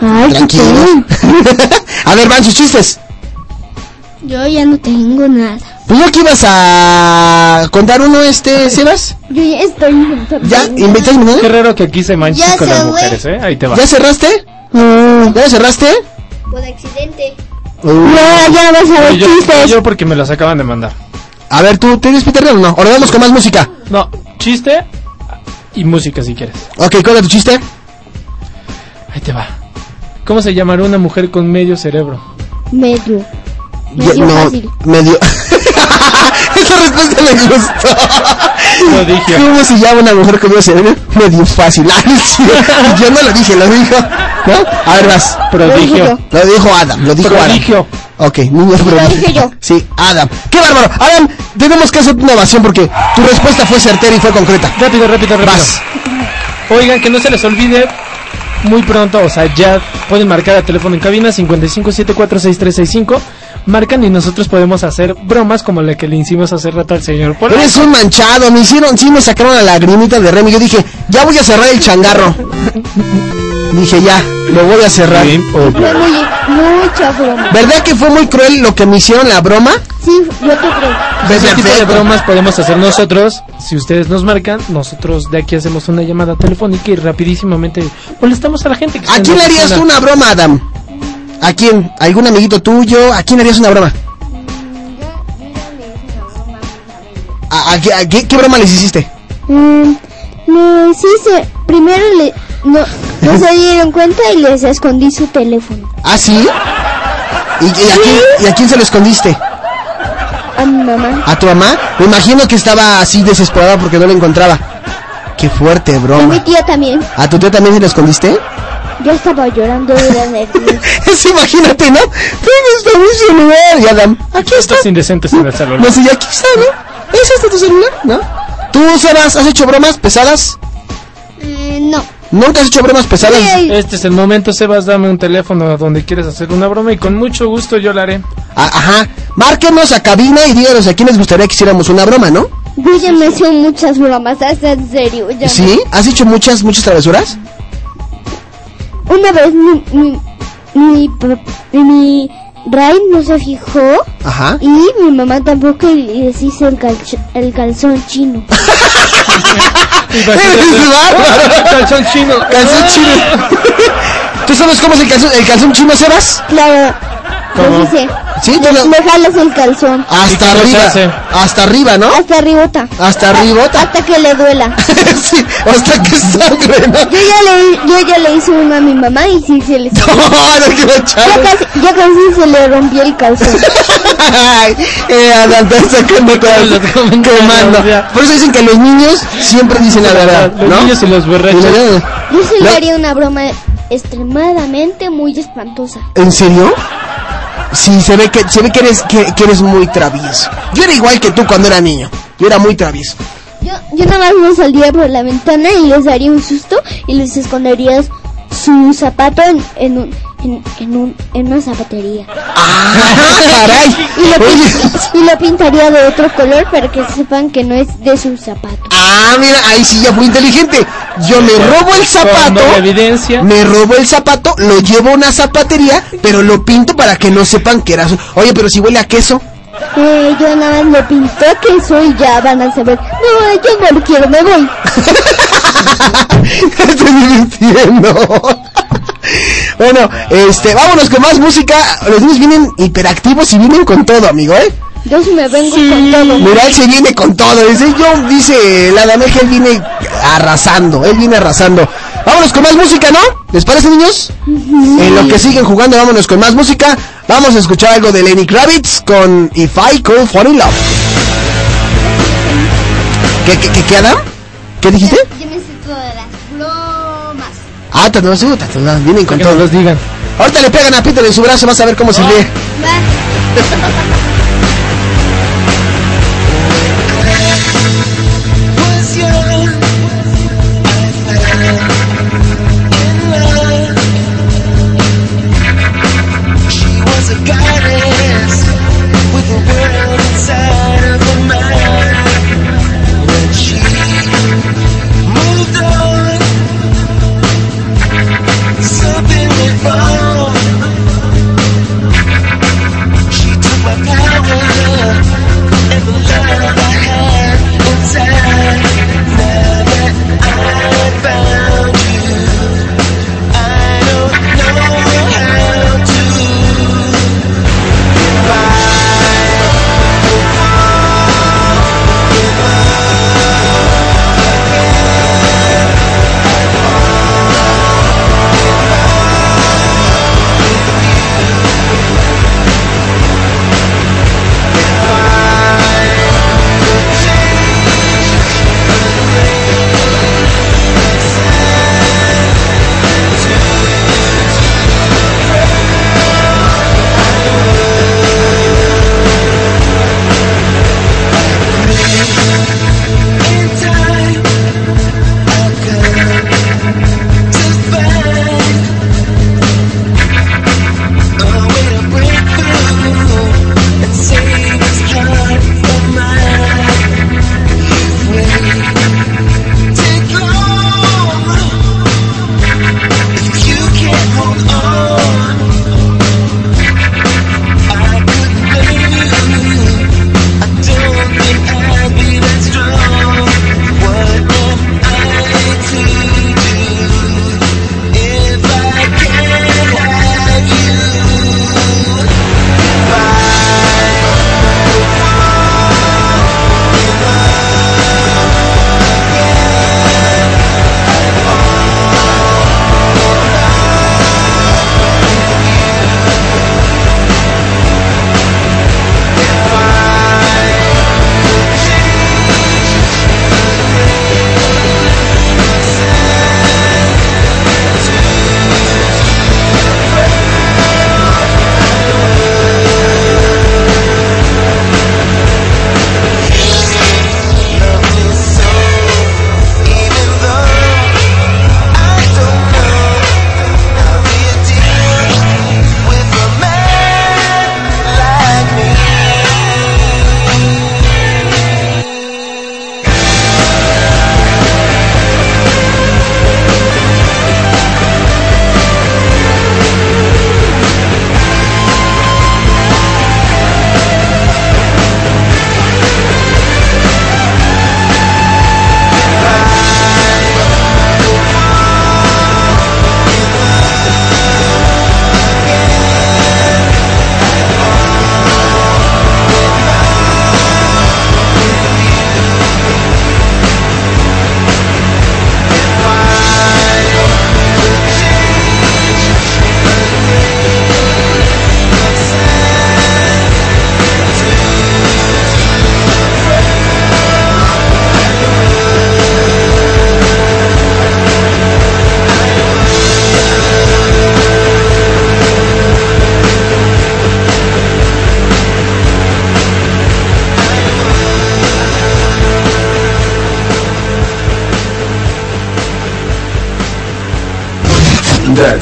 Ay, qué Tranquilos. a ver, van sus chistes. Yo ya no tengo nada. Pues no que ibas a contar uno, este, Sebas. Yo ya estoy inventando. ¿Ya? ¿Inventas mi Qué raro que aquí se manchen Ya con se las fue. mujeres, ¿eh? Ahí te va. ¿Ya cerraste? ¿Ya cerraste? Por accidente. Ya, ya vas a ver yo, chistes. yo porque me los acaban de mandar. A ver, ¿tú tienes Peter o no? Ahora vamos con más música. No, chiste y música si quieres. Ok, ¿cuál es tu chiste? Ahí te va. ¿Cómo se llamará una mujer con medio cerebro? Medio. Medio no, fácil. medio. Esa respuesta me gustó. Prodigio. ¿Cómo se llama una mujer con medio cerebro? Medio fácil. Ah, Yo no lo dije, lo dijo. ¿No? A ver, vas. Prodigio. Lo dijo Adam, lo dijo Prodigio. Adam. Ok, niño lo prodigio. dije yo. Sí, Adam. ¡Qué bárbaro! Adam, tenemos que hacer una ovación porque tu respuesta fue certera y fue concreta. Rápido, rápido, rápido. Vas. Oigan, que no se les olvide muy pronto, o sea, ya pueden marcar el teléfono en cabina 55746365. Marcan y nosotros podemos hacer bromas como la que le hicimos hace rato al señor Polo. Eres un manchado, me hicieron, sí me sacaron la lagrimita de Remy. Yo dije, ya voy a cerrar el changarro. dije, ya, lo voy a cerrar. Fue muy, mucha broma. ¿Verdad que fue muy cruel lo que me hicieron la broma? Sí, yo te creo. Ese tipo de bromas podemos hacer nosotros. Si ustedes nos marcan, nosotros de aquí hacemos una llamada telefónica y rapidísimamente molestamos a la gente. Que ¿A quién le harías una broma, Adam? ¿A quién? ¿Algún amiguito tuyo? ¿A quién le harías una broma? ¿A, a qué, a qué- qué broma les hiciste? Mm, les hice. Primero le, no, no se dieron cuenta y les escondí su teléfono. ¿Ah, sí? ¿Y, y a, quién, y a quién se lo escondiste? A mi mamá. ¿A tu mamá? Me imagino que estaba así desesperada porque no lo encontraba. Qué fuerte Y mi broma. tía también. ¿A tu tía también se lo escondiste? Yo estaba llorando de la nervios. Es, imagínate, ¿no? ¿Dónde está mi celular? Y Adam, aquí está. Estos indecentes en el celular. No sé, y aquí está, ¿no? ¿Es este tu celular? ¿No? ¿Tú, Sebas, has hecho bromas pesadas? Eh, no. ¿Nunca has hecho bromas pesadas? Este es el momento, Sebas, dame un teléfono donde quieres hacer una broma y con mucho gusto yo la haré. Ah, ajá. Márquenos a cabina y díganos a quién les gustaría que hiciéramos una broma, ¿no? Yo ya me hice muchas bromas, es en serio. ya ¿Sí? ¿Has hecho muchas, muchas travesuras? Una vez mi, mi, mi, mi Ray no se fijó Ajá. y mi mamá tampoco y les hice el, calch- el calzón chino. ¡Eres bárbaro! Calzón chino. Calzón chino. ¿Tú sabes cómo es el calzón, el calzón chino, Sebas? Claro, ¿Cómo? Dice, Sí, le, tú lo- le jalas el calzón. Hasta arriba. Hasta arriba, ¿no? Hasta arribota. Hasta arribota. Hasta que le duela. sí, hasta que sangre, ¿no? Yo ya le, yo ya le hice uno a mi mamá y sí se le No, no echar. casi, se le rompió el calzón. Ay, eh, sacando comentarios, quemando. Por eso dicen que los niños siempre dicen la verdad, Los niños y los borrachos. Yo sí le haría una broma extremadamente muy espantosa. ¿En serio? Sí, se ve que se ve que eres que, eres muy travieso. Yo era igual que tú cuando era niño. Yo era muy travieso. Yo, yo nada más me saldría por la ventana y les daría un susto y les escondería su zapato en, en, un, en, en, un, en una zapatería. ¡Ah, caray! Y lo, pin- y lo pintaría de otro color para que sepan que no es de su zapato. Ah, mira, ahí sí ya fue inteligente. Yo me robo el zapato. Evidencia. Me robo el zapato, lo llevo a una zapatería, pero lo pinto para que no sepan que era su... Oye, pero si huele a queso. Eh, yo nada más lo pinté que soy ya van a saber. No, yo no lo quiero, me voy. Estoy divirtiendo. bueno, este, vámonos con más música. Los niños vienen hiperactivos y vienen con todo, amigo, ¿eh? Yo sí me vengo con todo. Mira, él se viene con todo. Dice, yo, dice la dame que él viene arrasando. Él viene arrasando. Vámonos con más música, ¿no? ¿Les parece, niños? En lo que siguen jugando, vámonos con más música. Vamos a escuchar algo de Lenny Kravitz con If I Could Fall in Love. ¿Qué, qué, qué, qué, Adam? ¿Qué dijiste? Ah, te no, sí, te no, vienen con Que todo. los digan. Ahorita le pegan a Peter en su brazo, vas a ver cómo se ríe.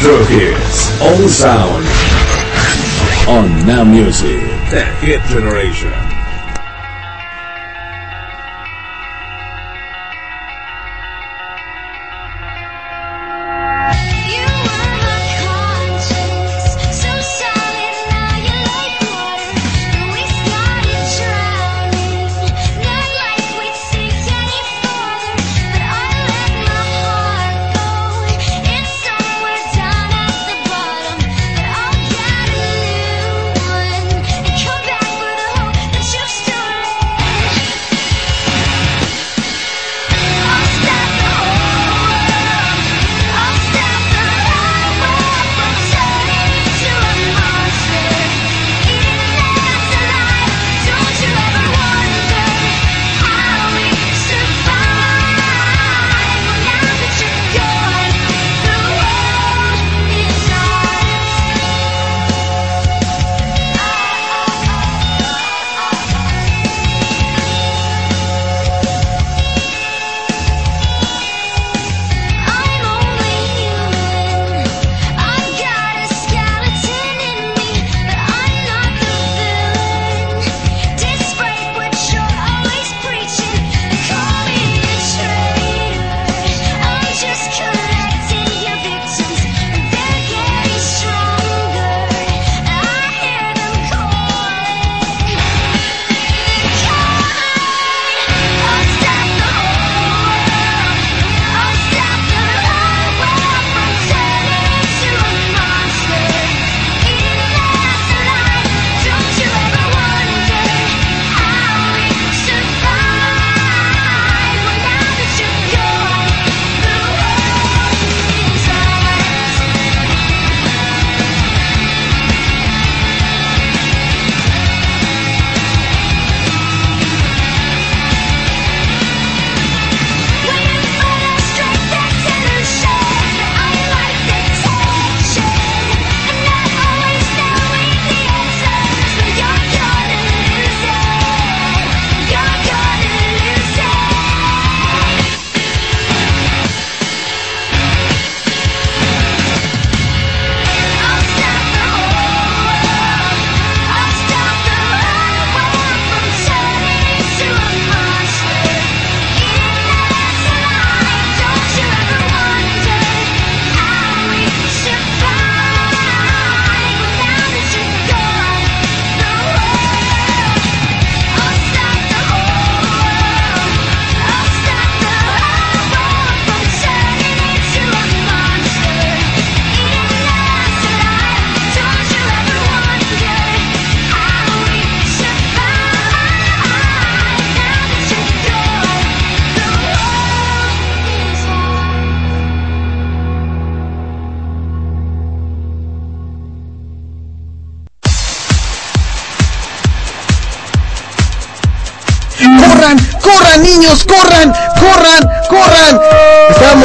True All Sound. On Now Music. The Hit Generation.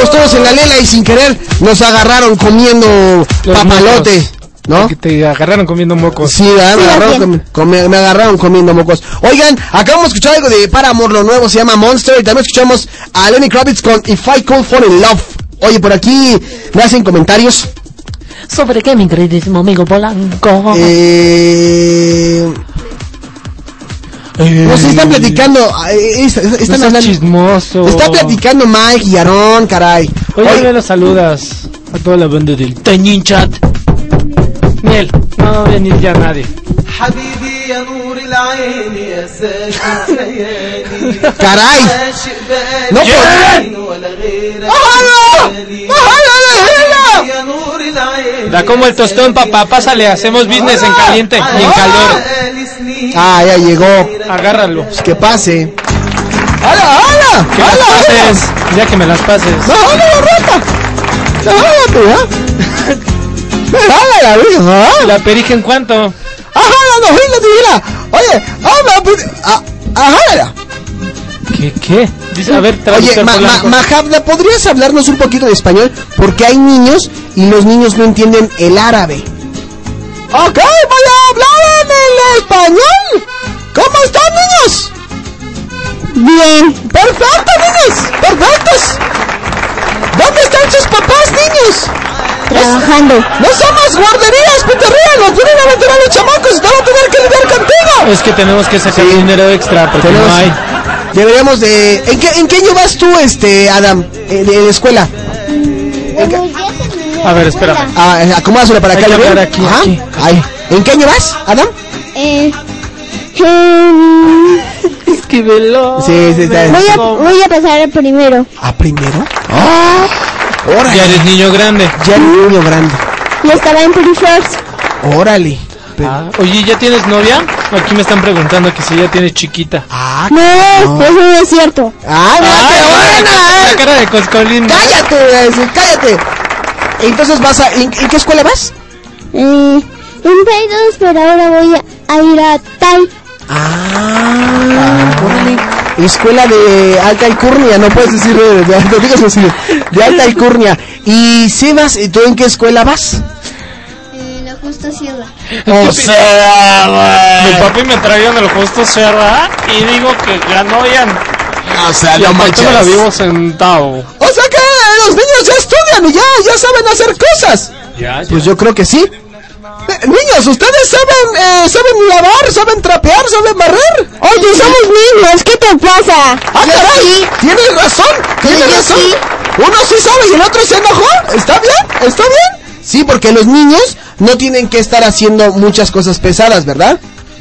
Estábamos todos en la lela y sin querer nos agarraron comiendo Los papalote. mocos. ¿No? Que te agarraron comiendo mocos. Sí, ¿verdad? me, agarraron comi- comi- me agarraron comiendo mocos. Oigan, acabamos de escuchar algo de Paramore, lo nuevo se llama Monster. Y también escuchamos a Lenny Kravitz con If I Could Fall in Love. Oye, por aquí me hacen comentarios. ¿Sobre qué, mi queridísimo amigo Polanco? Eh... Eh, pues están platicando. Ah, eh, es, es, están no hablando, chismoso. Está platicando Mike y Aarón, caray. Oye, Oye. los saludas a toda la banda del Tañín Chat. Miel, no va a venir ya nadie. Caray. No pues. Da como el tostón, papá. Pásale, hacemos business en caliente y en calor. Ah, ya llegó. Agárralo. Pues que pase. ¡Hala, hala! Que ¡Hala, las Ya que me las pases. ¡No, no, no, rata! ¡Hala, ah. la ¿La perija en cuánto? ¡Ajá, la novela, tibila! Oye, ¡ah, la ah, ¡Ajá, ¿Qué, qué? Dice, a ver, Oye, ma, Mahabla, ¿podrías hablarnos un poquito de español? Porque hay niños y los niños no entienden el árabe. Ok, español. ¿Cómo están, niños? Bien. Perfecto, niños. Perfectos. ¿Dónde están sus papás, niños? trabajando. ¡No somos guarderías, Peterría! ¡Nos vienen a meter a los chamacos y te van a tener que lidiar contigo! Es que tenemos que sacar dinero extra porque Tenemos- no hay. Deberíamos de... ¿En qué, ¿En qué año vas tú, este, Adam? Eh, de, de escuela. A ver, espérame. Ah, acomódaselo para Hay acá. que ¿lo ven? hablar aquí, Ajá. aquí. ¿En qué año vas, Adam? Eh, Esquívelo. Sí, sí, está voy, a, voy a pasar al primero. ¿A primero? ¡Ah! ¡Órale! Ya eres niño grande. Ya eres niño grande. Y estaba en pre-first. ¡Órale! Ah, oye, ¿ya tienes novia? Aquí me están preguntando que si ya tienes chiquita. Ah, No, eso no es cierto. ¡Ah, mira qué buena! La cara de Coscolín. ¡Cállate! voy a decir, ¡Cállate! Entonces vas a... ¿En, en qué escuela vas? Eh, en Play 2, pero ahora voy a, a ir a Tai. Ah, órale. Escuela de alta alcurnia, no puedes decir de, de, no digas así, de alta alcurnia. Y Sebas, ¿y ¿tú en qué escuela vas? Eh, la justa sierra. O sea, Mi papi me traía en el justo Serra y digo que ganó ya. O sea, y no me la manches. vivo sentado. O sea que los niños ya estudian y ya, ya saben hacer cosas. Ya, Pues yo creo que sí. Eh, niños, ustedes saben, eh, saben lavar, saben trapear, saben barrer. Oye, somos niños, ¿qué te pasa? ¡Ah, caray! Tienes razón, tienes yo razón. sí. Uno sí sabe y el otro se enojó. ¿Está bien? ¿Está bien? Sí, porque los niños no tienen que estar haciendo muchas cosas pesadas, ¿verdad?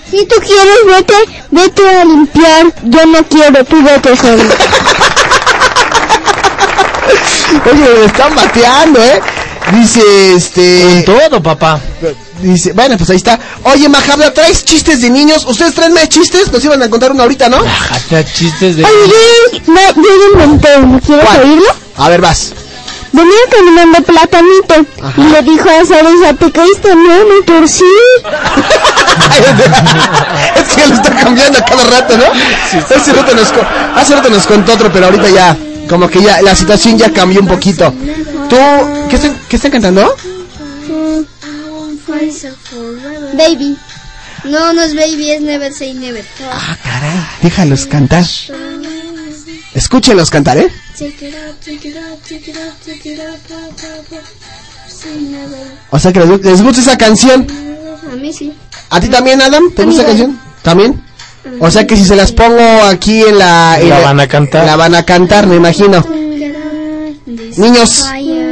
Si tú quieres, vete, vete a limpiar. Yo no quiero, tú vete solo. Oye, me están bateando, ¿eh? Dice, este... Todo, papá. Dice, bueno, pues ahí está. Oye, Majabla, ¿traes chistes de niños? ¿Ustedes traen más chistes? Nos iban a contar uno ahorita, ¿no? Chistes de. Oye, yo, no, yo inventé uno. ¿Quieres ¿Cuál? oírlo? A ver, vas. Venía caminando platanito y le dijo a Cereza, te caíste, no, me torcí. es que lo está cambiando a cada rato, ¿no? hace, rato nos, hace rato nos contó otro, pero ahorita ya, como que ya, la situación ya cambió un poquito. ¿Tú, qué están, qué están cantando? Baby. No, no es baby, es never say never. Ah, caray, déjalos cantar. Escúchenlos cantar, ¿eh? O sea que les, les gusta esa canción. A mí sí. ¿A ti también, Adam? ¿Te gusta esa canción? ¿También? O sea que si se las pongo aquí en la... en La van a cantar. La van a cantar, me imagino. Niños,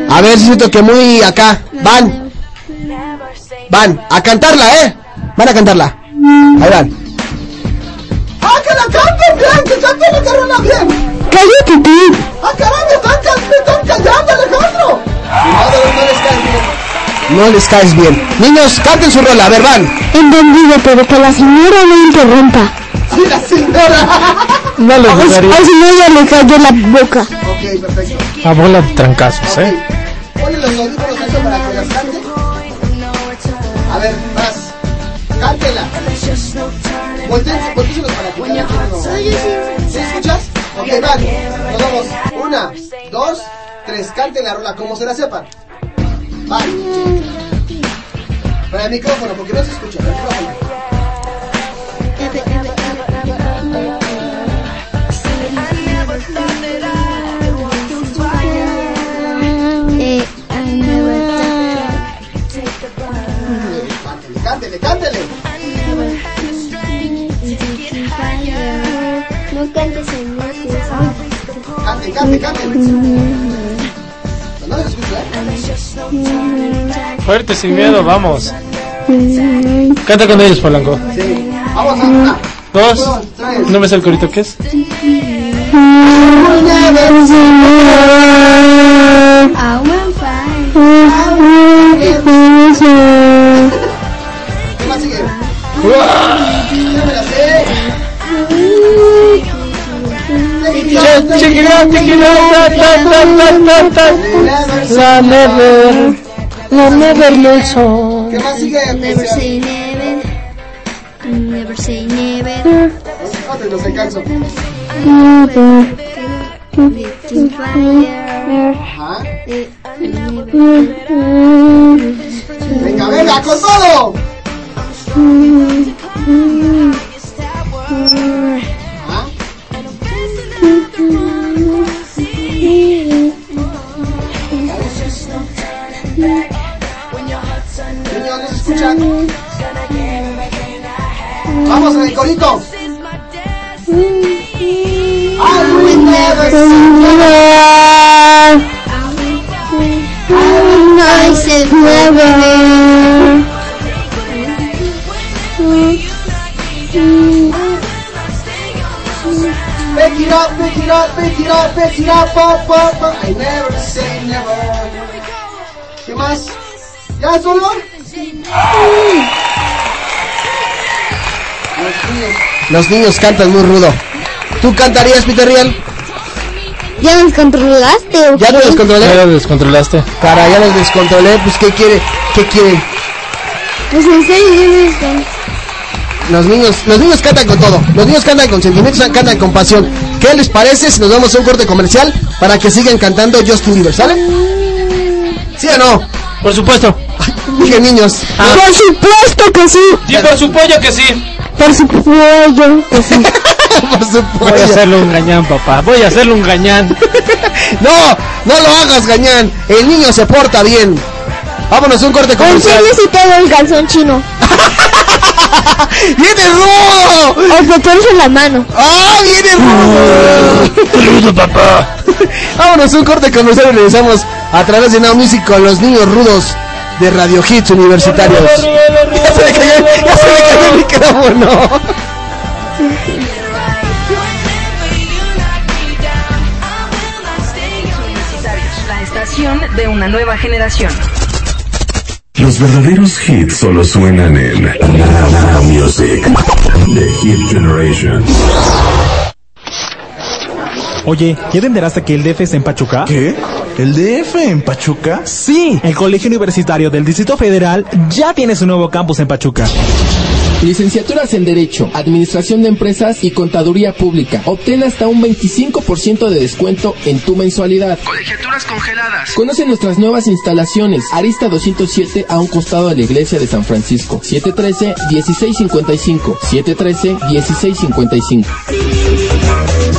a ver, siento que muy acá. Van. Van a cantarla, ¿eh? Van a cantarla. Ahí van. ¡Ah, que la canten bien! ¡Que canten la carrera bien! Cállate tú. ¡Ah, caray! ¡Me están, están callando, Alejandro! No les caes bien. Niños, canten su rola. A ver, van. Entendido, pero que la señora no interrumpa. Sí, la señora. No le dudaría. al señor ya le cayó la boca. Ok, perfecto. A bola de trancazos, ¿eh? Ponle los audífonos eso para que las cante. A ver, vas. Cántela. Voltéenselos para que cada quien lo- ¿Sí escuchas? Ok, van. Nos vamos. Una, dos, tres. Canten la rola como se la sepan. Para el micrófono, porque no se escucha. El micrófono. Cántele, cántele. No cantes en Cante, cante, cante. No. Fuerte, sin miedo, vamos. Canta con ellos, Polanco. Sí. Vamos a... Dos. No me sé el corito, ¿qué es? Check it out, check it out, ta, ta, ta, ta, ta, ta. La never, la never no so. ¿Qué más sigue? Never say never. Never say never. Little fire. Ajá. Eh, Venga, venga, con todo. Vamos en el corito. I will never say never. I said never. Pick it up, pick it up, pick it up, pick it up, up, up, up. I never say never. ¿Qué más? ¿Ya solo? Los niños. Los niños cantan muy rudo. ¿Tú cantarías, Peter Riel? ¿Ya nos controlaste o ¿Ya lo descontrolé? Ya lo descontrolaste. Cara, ya los descontrolé. Pues, ¿qué quiere? ¿Qué quieren? Pues en serio, nos Los niños, los niños cantan con todo. Los niños cantan con sentimientos, cantan con pasión. ¿Qué les parece si nos vamos a un corte comercial para que sigan cantando Justin Bieber, ¿sale? ¿Sí o no? Por supuesto. Dije niños. Por supuesto que sí. Sí, por su pollo que sí. Por su pollo que sí. Por su Voy a hacerle un gañán, papá. Voy a hacerle un gañán. No, no lo hagas, gañán. El niño se porta bien. Vámonos a un corte comercial. Enséñase todo el calzón chino. ¡Viene rudo! O torce la mano. ¡Ah, viene rudo! ¡Rudo, papá! Vámonos a un corte comercial y regresamos a través de Now Music con los niños rudos de Radio Hits Universitarios. Ya se me cayó, ya se me cayó el micrófono. La estación de una nueva generación. Los verdaderos hits solo suenan en Now Music. The Hit Generation. Oye, ¿ya te enteraste que el DF es en Pachuca? ¿Qué? ¿El DF en Pachuca? Sí, el Colegio Universitario del Distrito Federal ya tiene su nuevo campus en Pachuca. Licenciaturas en Derecho, Administración de Empresas y Contaduría Pública. Obtén hasta un 25% de descuento en tu mensualidad. Colegiaturas congeladas. Conoce nuestras nuevas instalaciones. Arista 207 a un costado de la iglesia de San Francisco. 713-1655. 713-1655.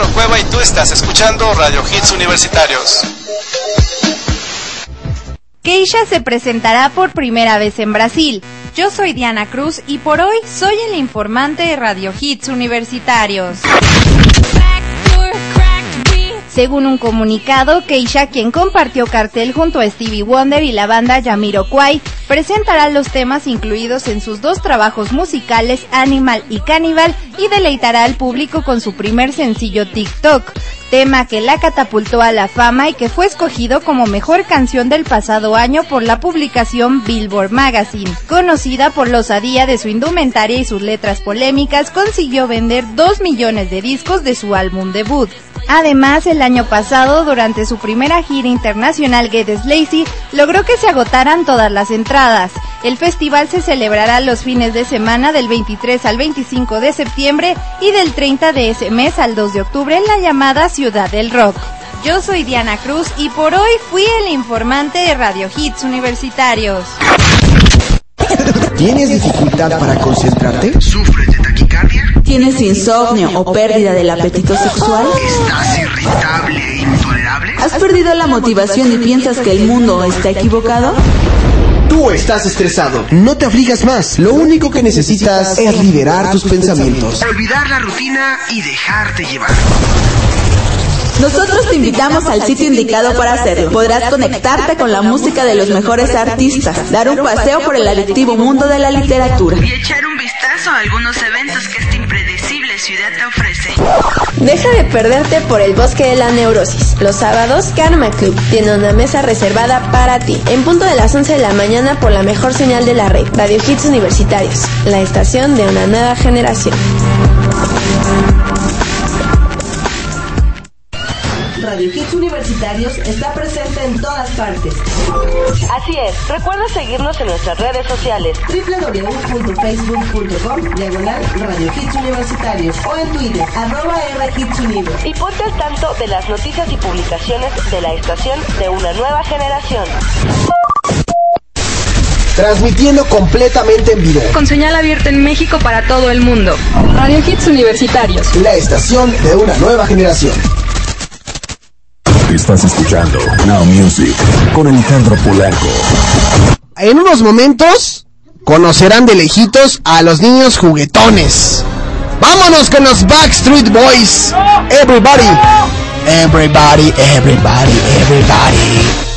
Cueva y tú estás escuchando Radio Hits Universitarios. Keisha se presentará por primera vez en Brasil. Yo soy Diana Cruz y por hoy soy el informante de Radio Hits Universitarios. Según un comunicado, Keisha, quien compartió cartel junto a Stevie Wonder y la banda Jamiroquai, presentará los temas incluidos en sus dos trabajos musicales Animal y Cannibal y deleitará al público con su primer sencillo TikTok, tema que la catapultó a la fama y que fue escogido como mejor canción del pasado año por la publicación Billboard Magazine. Conocida por la osadía de su indumentaria y sus letras polémicas, consiguió vender 2 millones de discos de su álbum debut. Además, el año pasado, durante su primera gira internacional Get Lazy, logró que se agotaran todas las entradas. El festival se celebrará los fines de semana del 23 al 25 de septiembre y del 30 de ese mes al 2 de octubre en la llamada Ciudad del Rock. Yo soy Diana Cruz y por hoy fui el informante de Radio Hits Universitarios. ¿Tienes dificultad para concentrarte? ¿Sufres de taquicardia? ¿Tienes insomnio o pérdida del apetito sexual? ¿Estás irritable e intolerable? ¿Has perdido la motivación y piensas que el mundo está equivocado? Tú estás estresado. No te aflijas más. Lo único que necesitas es liberar tus pensamientos. Olvidar la rutina y dejarte llevar. Nosotros te invitamos al sitio indicado para hacerlo. Podrás conectarte con la música de los mejores artistas, dar un paseo por el adictivo mundo de la literatura. Y echar un vistazo a algunos eventos que ciudad te ofrece. Deja de perderte por el bosque de la neurosis. Los sábados, Karma Club tiene una mesa reservada para ti. En punto de las 11 de la mañana por la mejor señal de la red, Radio Hits Universitarios, la estación de una nueva generación. Radio Hits Universitarios está presente en todas partes. Así es, recuerda seguirnos en nuestras redes sociales. www.facebook.com diagonal Radio Hits Universitarios o en Twitter, arroba R. Y ponte al tanto de las noticias y publicaciones de la estación de una nueva generación. Transmitiendo completamente en vivo. Con señal abierta en México para todo el mundo. Radio Hits Universitarios. La estación de una nueva generación. Estás escuchando Now Music con Alejandro Polanco. En unos momentos conocerán de lejitos a los niños juguetones. Vámonos con los Backstreet Boys. Everybody. Everybody, everybody, everybody.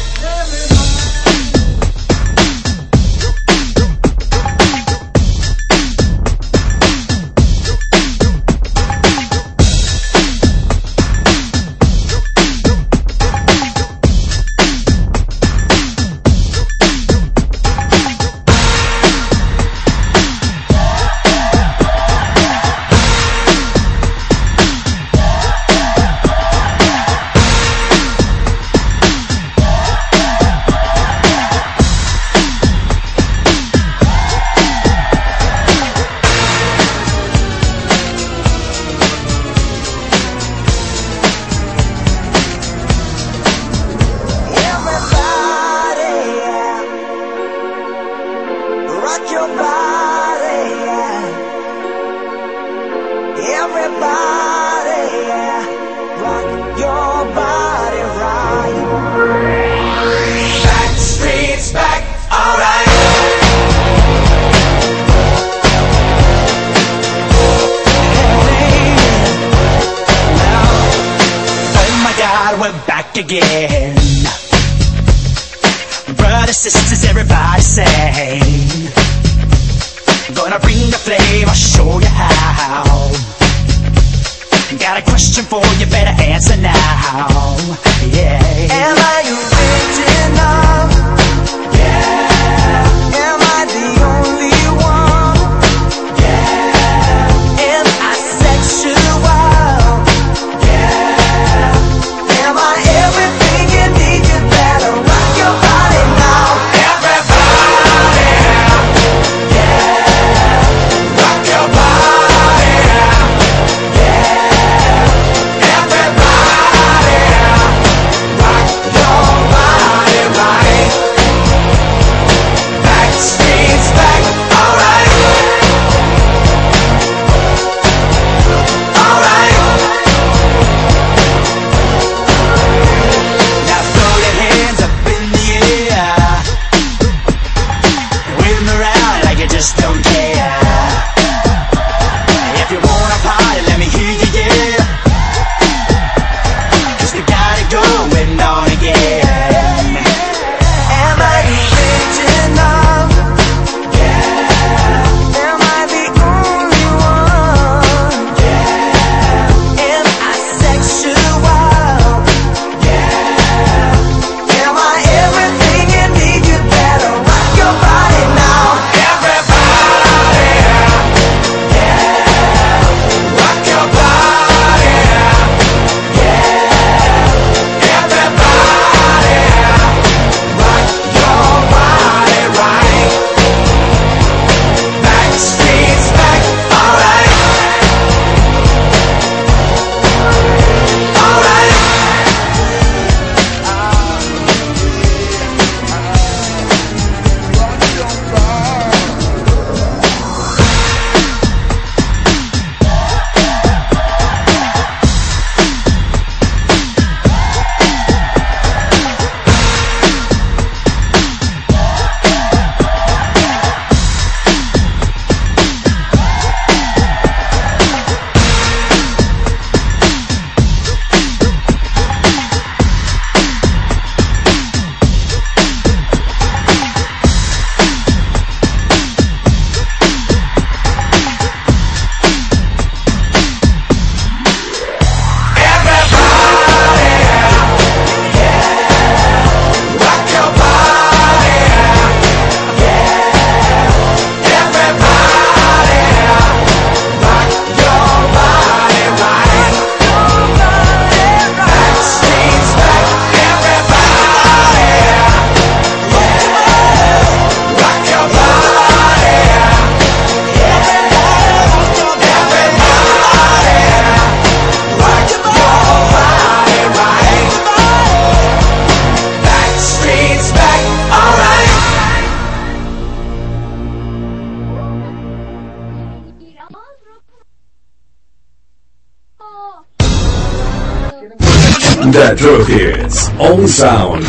All Sound.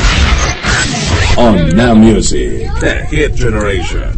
On Now Music. The Hit Generation.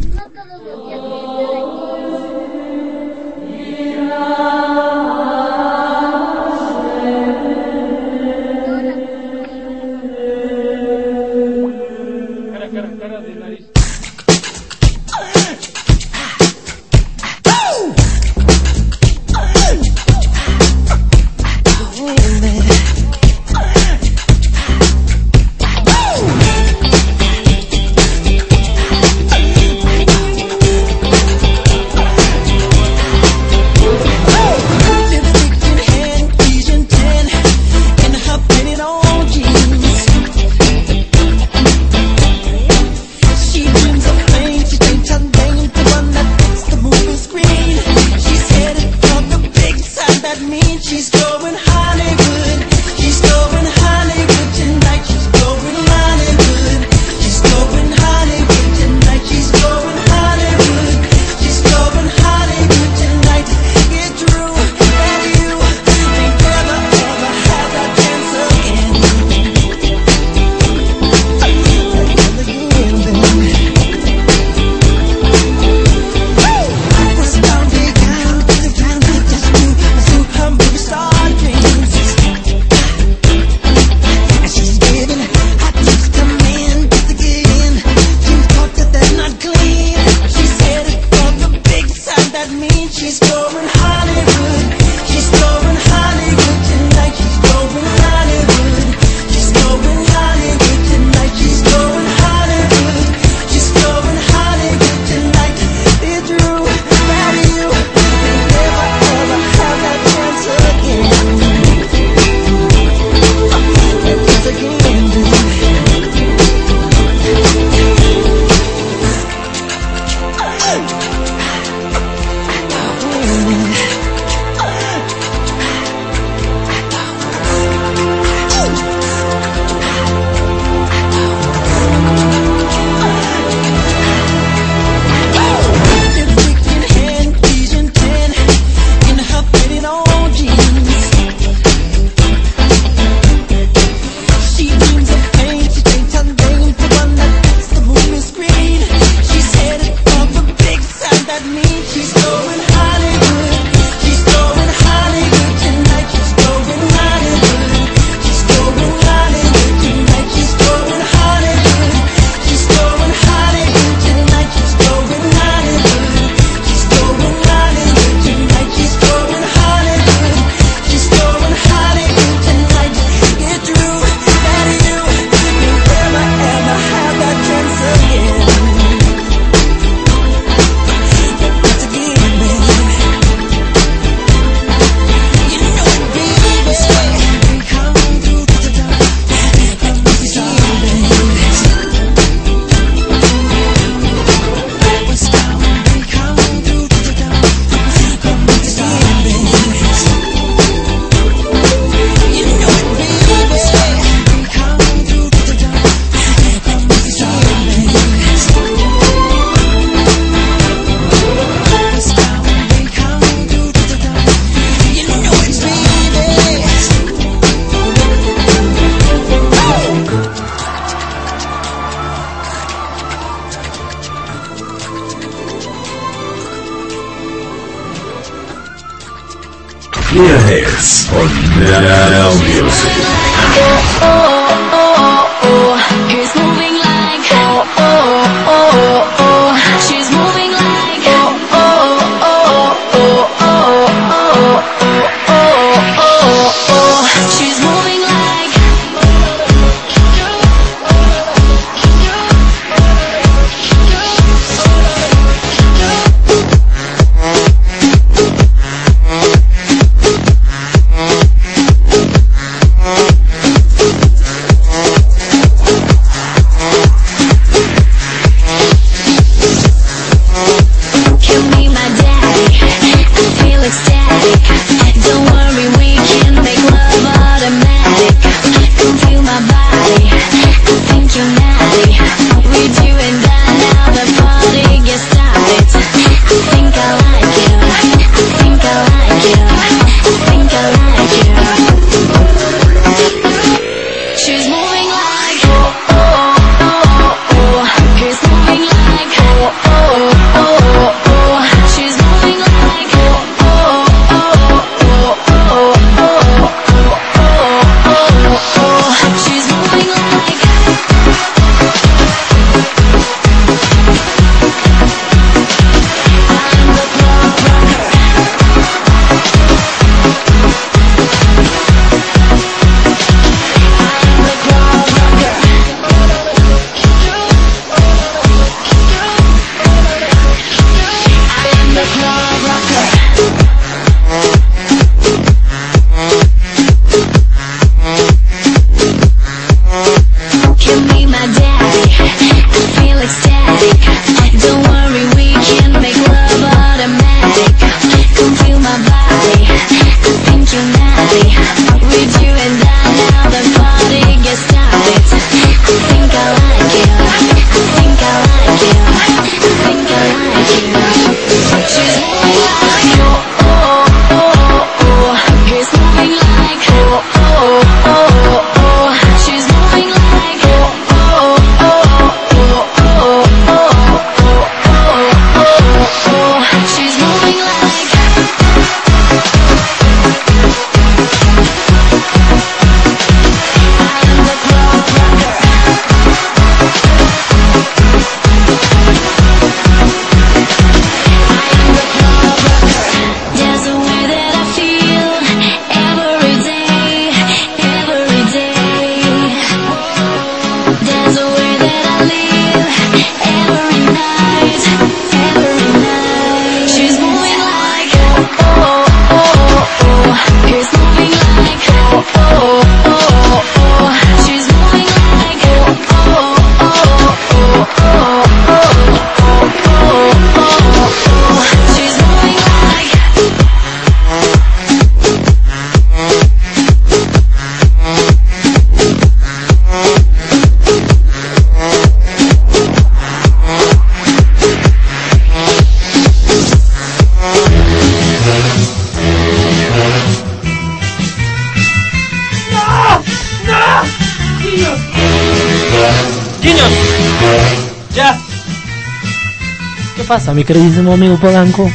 Pasa, mi queridísimo amigo Polanco?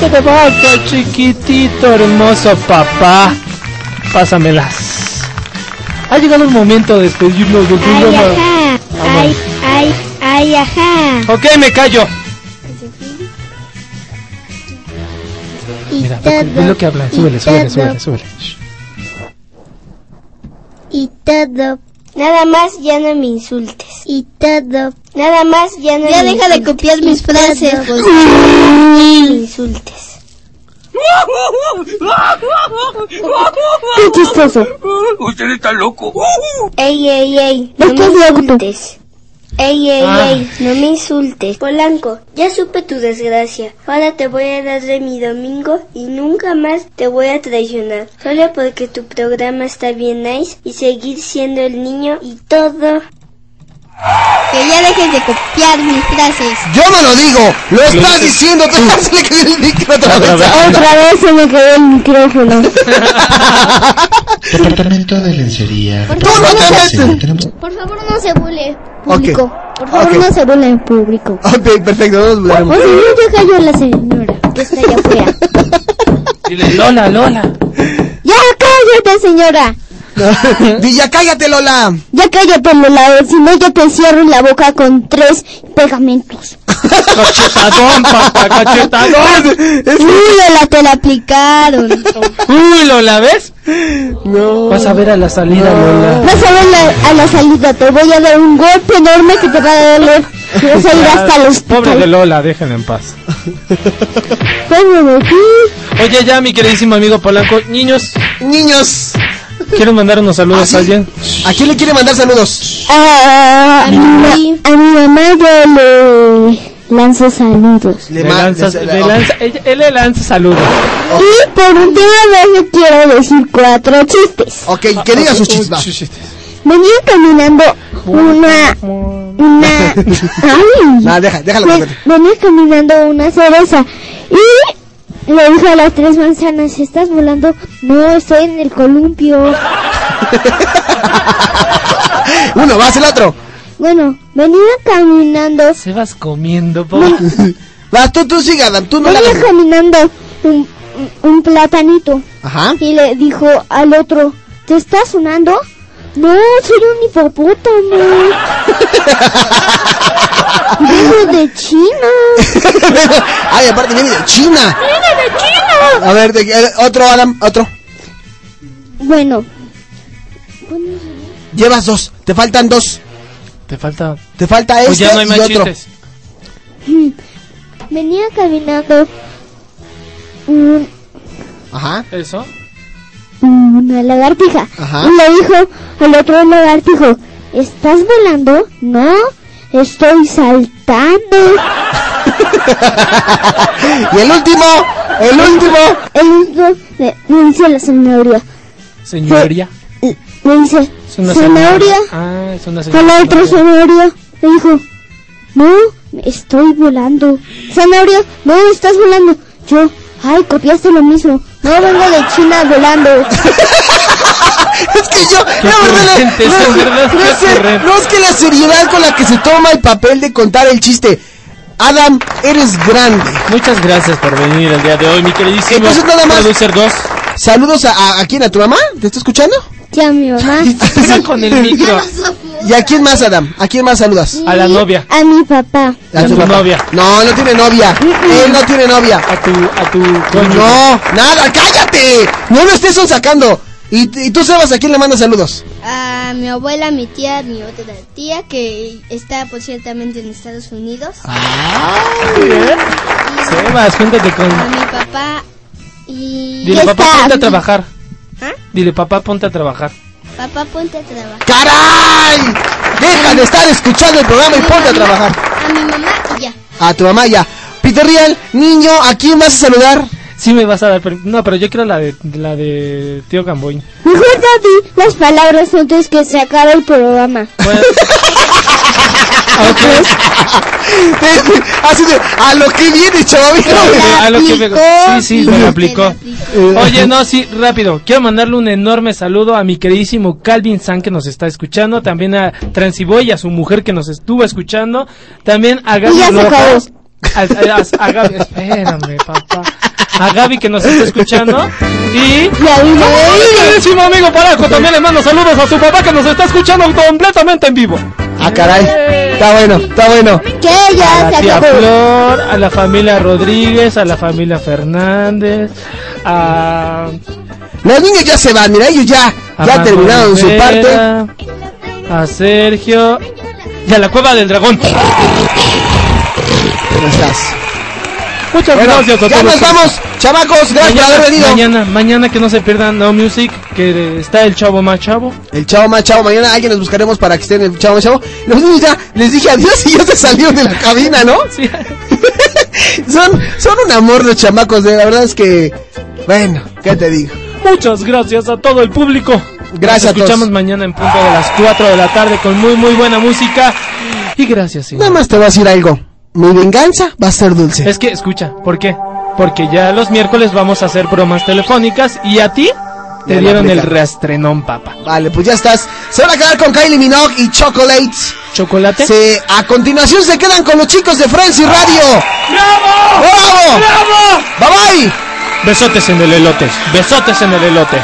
¿Qué te pasa, chiquitito, hermoso papá? Pásamelas. Ha llegado el momento de despedirnos Ay, ajá. Ay, ay, ay, ajá. Ok, me callo. Y Mira, ve, ve lo que hablan. Súbele, súbele, súbele, súbele. Y todo. Nada más ya no me insultes. Y todo. Nada más ya no Ya me deja de copiar mis frases. No me insultes. Qué chistoso. Usted está loco. Ey, ey, ey. ¿Por No me insultes. Ey, ey, Ah. ey. No me insultes. Polanco, ya supe tu desgracia. Ahora te voy a dar de mi domingo y nunca más te voy a traicionar. Solo porque tu programa está bien nice y seguir siendo el niño y todo. Que ya dejes de copiar mis frases. Yo no lo digo, lo estás diciendo, te se le cayó el micro otra vez. Otra vez se me quedó el micrófono. Departamento de lencería. Por favor, no se, tenemos- por favor, no se burle, público. Por favor, no se burle, público. Ok, perfecto, no nos O burlaremos. si no, ya cayó la señora, que está allá afuera. Dile, Lola, Lola. ¡Ya cállate, señora! Di, ya cállate, Lola. Ya cállate, Lola, si no yo te cierro la boca con tres pegamentos. Cachetadón, papá, cachetadón. Uy, Lola, te la aplicaron. Uy, Lola, ¿ves? No. Vas a ver a la salida, Lola. Vas a ver la- a la salida, te voy a dar un golpe enorme que te va a doler. Vas a ir hasta el Pobre de. Lola, déjenla en paz. Oye, ya, mi queridísimo amigo Polanco. Niños. Niños. ¿Quieren mandar unos saludos a alguien? ¿A quién le quiere mandar saludos? A, mi, a mi mamá yo le lanzo saludos. Le le lanza- ella- él le lanza saludos. Y por última vez le quiero decir cuatro chistes. Ok, que diga sus chistes. Venía caminando una... Una... ¡Ay! Nah, deja, déjalo venía caminando una cereza y le dijo a las tres manzanas, ¿estás volando? No, estoy en el columpio. Uno, vas el otro. Bueno, venía caminando... Se vas comiendo, po. Vas, tú, tú sigue, Adam, tú no la Venía hagas. caminando un, un platanito. Ajá. Y le dijo al otro, ¿te está sonando? No, soy un hipopótamo. Vengo de China. Ay, aparte viene de China. ¡Viene de China! A ver, de- otro, Adam, otro. Bueno, Llevas dos, te faltan dos. Te falta. Te falta Pues este ya no hay y más otro. chistes. venía caminando un- Ajá. ¿Eso? Una lagartija. Ajá. Y le dijo al otro lagartijo, ¿estás volando? No, estoy saltando. Y el último, el último. El último le, le dice a la zanahoria. Señoría. Le dice, Es una zanahoria. Ah, es una A la otra zanahoria le dijo, no, estoy volando. Zanahoria, no, estás volando. Yo, ay, copiaste lo mismo. No, vengo de China volando. Es que yo, Qué la verdad, la- no, es verdad, no es que- ocurrente. no es que la seriedad con la que se toma el papel de contar el chiste. Adam, eres grande. Muchas gracias por venir el día de hoy, mi queridísimo. Entonces nada más. Producer 2. Saludos a, a, ¿a quién, a tu mamá, ¿te está escuchando? Ya, mi mamá. Con el micro. ¿Y a quién más, Adam? ¿A quién más saludas? A la novia. A mi papá. A tu tu papá. novia. No, no tiene novia. Él no tiene novia. A tu, a tu cónyuge. No, nada, cállate. No lo estés sacando. Y, y tú, Sebas, ¿a quién le mandas saludos? A mi abuela, mi tía, mi otra tía, que está por ciertamente en Estados Unidos. Sebas, júntate con. A mi papá y... Dile, papá, está. ponte a trabajar. ¿Ah? Dile, papá, ponte a trabajar. Papá, ponte a trabajar. ¡Caray! Deja de estar escuchando el programa y ponte a trabajar. A mi mamá y ya. A tu mamá ya. Peter Real, niño, ¿a quién vas a saludar? Sí me vas a dar per- No, pero yo quiero la de la de tío Gamboy. Mejor di las palabras antes que se acabe el programa. Así de, a lo que viene, chavito. A lo que me- Sí, sí, me lo aplicó. Eh, Oye, no, sí, rápido. Quiero mandarle un enorme saludo a mi queridísimo Calvin San que nos está escuchando. También a Transiboy y a su mujer que nos estuvo escuchando. También a Y Gaby. Rojas. A, a- a Gaby, espérame, papá. A Gaby que nos está escuchando. Y. Queridísimo amigo Paraco, también le mando saludos a su papá que nos está escuchando completamente en vivo. Ah, caray. Está bueno, está bueno. Que A ya la se tía acabó. Flor, a la familia Rodríguez, a la familia Fernández, a. Los niños ya se van, mira, ellos ya, a ya terminaron su parte. A Sergio. Y a la cueva del dragón. ¿Cómo estás? Muchas Bueno, gracias a ya todos. nos vamos, chamacos, gracias por haber venido. Mañana, mañana que no se pierdan No Music, que está el chavo más chavo. El chavo más chavo, mañana alguien nos buscaremos para que estén el chavo más chavo. Los niños ya les dije adiós y ya se salieron de la cabina, ¿no? Sí. son, son un amor los chamacos, de la verdad es que, bueno, ¿qué te digo? Muchas gracias a todo el público. Gracias a Nos escuchamos todos. mañana en punto de las 4 de la tarde con muy muy buena música. Y gracias, señor. Nada más te voy a decir algo. Mi venganza va a ser dulce. Es que, escucha, ¿por qué? Porque ya los miércoles vamos a hacer bromas telefónicas y a ti te dieron el rastrenón, papá. Vale, pues ya estás. Se van a quedar con Kylie Minogue y Chocolates. ¿Chocolate? Se, a continuación se quedan con los chicos de Frenzy Radio. ¡Bravo! ¡Bravo! ¡Bravo! ¡Bye bye! Besotes en el elote. Besotes en el elote.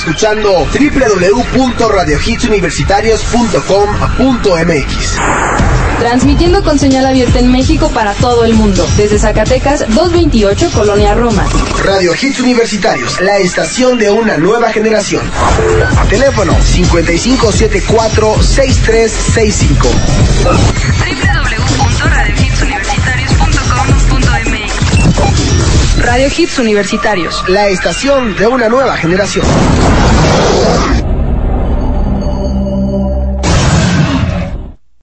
Escuchando www.radiohitsuniversitarios.com.mx. Transmitiendo con señal abierta en México para todo el mundo. Desde Zacatecas 228, Colonia Roma. Radio Hits Universitarios, la estación de una nueva generación. Teléfono 5574-6365. Radio Hits Universitarios. La estación de una nueva generación.